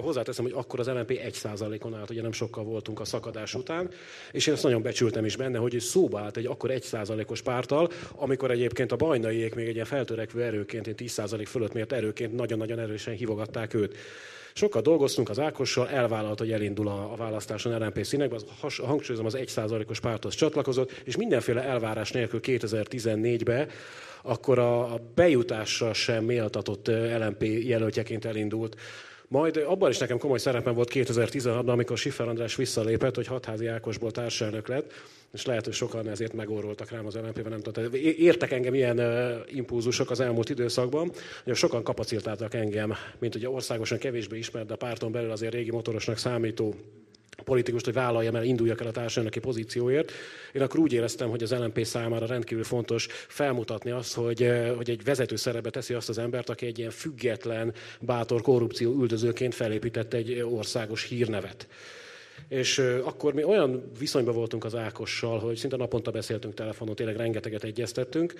Hozzáteszem, hogy akkor az LNP 1%-on állt, ugye nem sokkal voltunk a szakadás után, és én ezt nagyon becsültem is benne, hogy szóba állt egy akkor 1%-os pártal, amikor egyébként a bajnaiék még egy ilyen feltörekvő erőként, 10% fölött mért erőként nagyon-nagyon erősen hívogatták őt. Sokkal dolgoztunk az Ákossal, elvállalt, hogy elindul a, a választáson LNP színekbe, az, hangsúlyozom, az 1%-os párthoz csatlakozott, és mindenféle elvárás nélkül 2014-ben akkor a bejutásra sem méltatott LNP jelöltjeként elindult. Majd abban is nekem komoly szerepem volt 2016-ban, amikor Siffer András visszalépett, hogy hatházi Ákosból társelnök lett, és lehet, hogy sokan ezért megorroltak rám az LNP-ben, nem tudom. Értek engem ilyen impulzusok az elmúlt időszakban, hogy sokan kapacitáltak engem, mint ugye országosan kevésbé ismert, de párton belül azért régi motorosnak számító politikust, hogy vállaljam el, induljak el a társadalmi pozícióért. Én akkor úgy éreztem, hogy az LNP számára rendkívül fontos felmutatni azt, hogy, eh, hogy egy vezető szerepbe teszi azt az embert, aki egy ilyen független, bátor korrupció üldözőként felépített egy országos hírnevet. És eh, akkor mi olyan viszonyban voltunk az Ákossal, hogy szinte naponta beszéltünk telefonon, tényleg rengeteget egyeztettünk,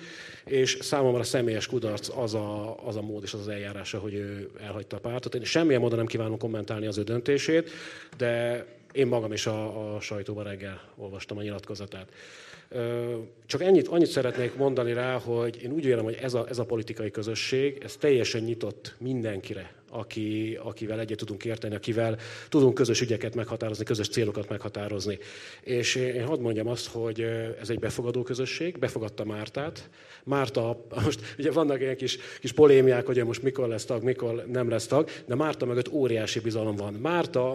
és számomra személyes kudarc az a, az a mód és az, az eljárása, hogy ő elhagyta a pártot. Én semmilyen módon nem kívánom kommentálni az ő döntését, de én magam is a, a sajtóban reggel olvastam a nyilatkozatát. Csak ennyit, annyit szeretnék mondani rá, hogy én úgy vélem, hogy ez a, ez a politikai közösség, ez teljesen nyitott mindenkire, aki, akivel egyet tudunk érteni, akivel tudunk közös ügyeket meghatározni, közös célokat meghatározni. És én hadd mondjam azt, hogy ez egy befogadó közösség, befogadta Mártát. Márta, most ugye vannak ilyen kis, kis polémiák, hogy most mikor lesz tag, mikor nem lesz tag, de Márta mögött óriási bizalom van. Márta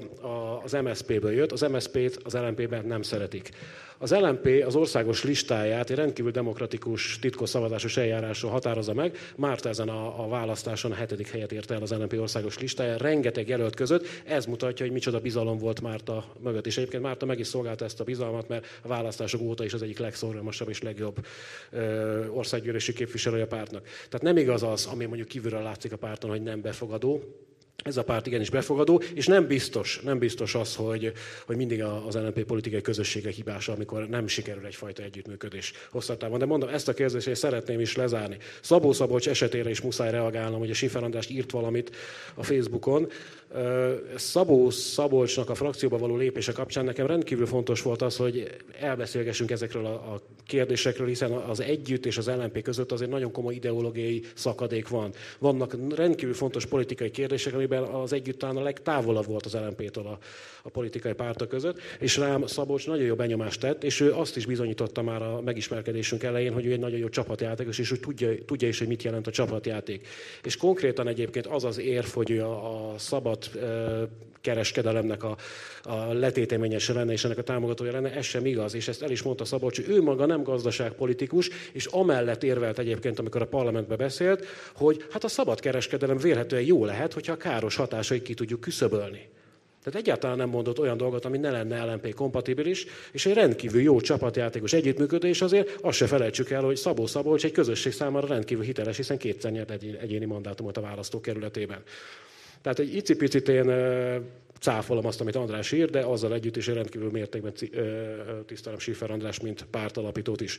az MSZP-ből jött, az MSZP-t az LNP-ben nem szeretik. Az LNP az országos listáját egy rendkívül demokratikus, titkos szavazásos eljárásról határozza meg. Márta ezen a, a választáson a hetedik helyet érte el az LNP országos listáján, rengeteg jelölt között. Ez mutatja, hogy micsoda bizalom volt Márta mögött. És egyébként Márta meg is szolgálta ezt a bizalmat, mert a választások óta is az egyik legszorgalmasabb és legjobb ö, országgyűlési képviselője a pártnak. Tehát nem igaz az, ami mondjuk kívülről látszik a párton, hogy nem befogadó, ez a párt igenis befogadó, és nem biztos, nem biztos az, hogy, hogy mindig az LNP politikai közössége hibása, amikor nem sikerül egyfajta együttműködés hosszatávon. De mondom, ezt a kérdést én szeretném is lezárni. Szabó Szabolcs esetére is muszáj reagálnom, hogy a Sifer András írt valamit a Facebookon. Szabó Szabolcsnak a frakcióba való lépése kapcsán nekem rendkívül fontos volt az, hogy elbeszélgessünk ezekről a kérdésekről, hiszen az együtt és az LNP között azért nagyon komoly ideológiai szakadék van. Vannak rendkívül fontos politikai kérdések, amiben az együtt talán a legtávolabb volt az LNP-től a, a politikai pártok között, és rám Szabolcs nagyon jó benyomást tett, és ő azt is bizonyította már a megismerkedésünk elején, hogy ő egy nagyon jó csapatjátékos, és ő tudja, tudja is, hogy mit jelent a csapatjáték. És konkrétan egyébként az az érv, hogy ő a, a szabad kereskedelemnek a, a letéteményese lenne, és ennek a támogatója lenne, ez sem igaz, és ezt el is mondta Szabolcs, hogy ő maga nem gazdaságpolitikus, és amellett érvelt egyébként, amikor a parlamentbe beszélt, hogy hát a szabad kereskedelem vélhetően jó lehet, hogyha a káros hatásait ki tudjuk küszöbölni. Tehát egyáltalán nem mondott olyan dolgot, ami ne lenne LNP kompatibilis, és egy rendkívül jó csapatjátékos együttműködés azért, azt se felejtsük el, hogy Szabó Szabolcs egy közösség számára rendkívül hiteles, hiszen kétszer nyert egyéni mandátumot a választókerületében. Tehát egy icipicit én cáfolom azt, amit András ír, de azzal együtt is rendkívül mértékben tisztelem Schiffer András, mint pártalapítót is.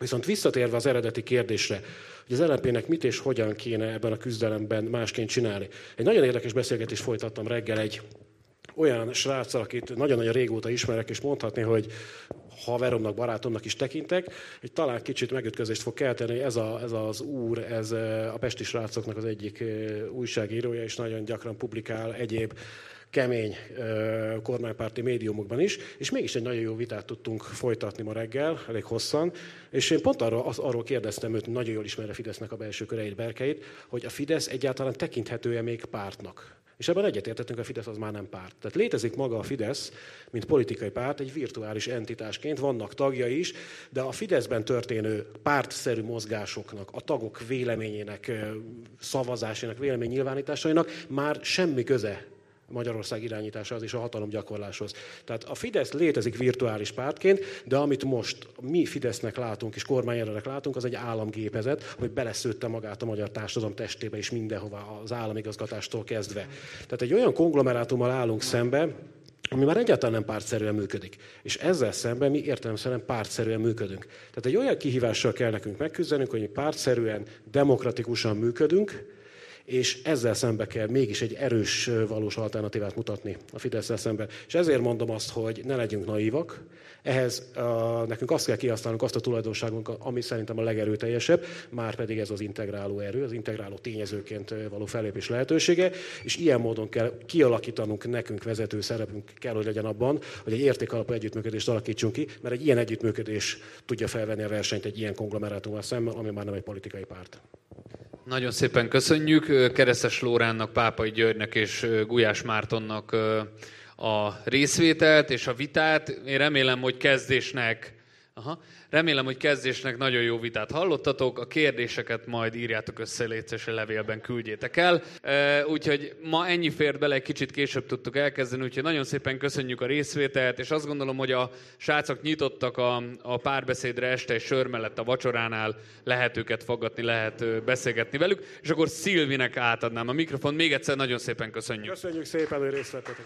Viszont visszatérve az eredeti kérdésre, hogy az LNP-nek mit és hogyan kéne ebben a küzdelemben másként csinálni. Egy nagyon érdekes beszélgetést folytattam reggel egy olyan sráccal, akit nagyon-nagyon régóta ismerek, és mondhatni, hogy haveromnak, barátomnak is tekintek, hogy talán kicsit megütközést fog kelteni, ez, a, ez az úr, ez a pesti srácoknak az egyik újságírója, és nagyon gyakran publikál egyéb kemény kormánypárti médiumokban is, és mégis egy nagyon jó vitát tudtunk folytatni ma reggel, elég hosszan, és én pont arról, az, arról kérdeztem őt, nagyon jól ismerve Fidesznek a belső köreit, berkeit, hogy a Fidesz egyáltalán tekinthető-e még pártnak. És ebben egyetértettünk, a Fidesz az már nem párt. Tehát létezik maga a Fidesz, mint politikai párt, egy virtuális entitásként, vannak tagjai is, de a Fideszben történő pártszerű mozgásoknak, a tagok véleményének, szavazásának, véleménynyilvánításainak már semmi köze Magyarország irányításához és a hatalom gyakorláshoz. Tehát a Fidesz létezik virtuális pártként, de amit most mi Fidesznek látunk és kormányjelölnek látunk, az egy államgépezet, hogy beleszőtte magát a magyar társadalom testébe és mindenhova az államigazgatástól kezdve. Tehát egy olyan konglomerátummal állunk szembe, ami már egyáltalán nem pártszerűen működik. És ezzel szemben mi értelemszerűen pártszerűen működünk. Tehát egy olyan kihívással kell nekünk megküzdenünk, hogy mi pártszerűen, demokratikusan működünk, és ezzel szembe kell mégis egy erős, valós alternatívát mutatni a fidesz szembe. És ezért mondom azt, hogy ne legyünk naívak, ehhez uh, nekünk azt kell kihasználnunk azt a tulajdonságunk, ami szerintem a legerőteljesebb, már pedig ez az integráló erő, az integráló tényezőként való fellépés lehetősége, és ilyen módon kell kialakítanunk nekünk vezető szerepünk kell, hogy legyen abban, hogy egy értékalapú együttműködést alakítsunk ki, mert egy ilyen együttműködés tudja felvenni a versenyt egy ilyen konglomerátummal szemben, ami már nem egy politikai párt. Nagyon szépen köszönjük Keresztes Lóránnak, Pápai Györgynek és Gulyás Mártonnak a részvételt és a vitát. Én remélem, hogy kezdésnek Aha. Remélem, hogy kezdésnek nagyon jó vitát hallottatok. A kérdéseket majd írjátok össze, létszes levélben küldjétek el. Úgyhogy ma ennyi fért bele, egy kicsit később tudtuk elkezdeni, úgyhogy nagyon szépen köszönjük a részvételt, és azt gondolom, hogy a srácok nyitottak a, a párbeszédre este és sör mellett a vacsoránál, lehet őket fogadni, lehet beszélgetni velük, és akkor Szilvinek átadnám a mikrofon. Még egyszer nagyon szépen köszönjük. Köszönjük szépen, hogy részt vettetek.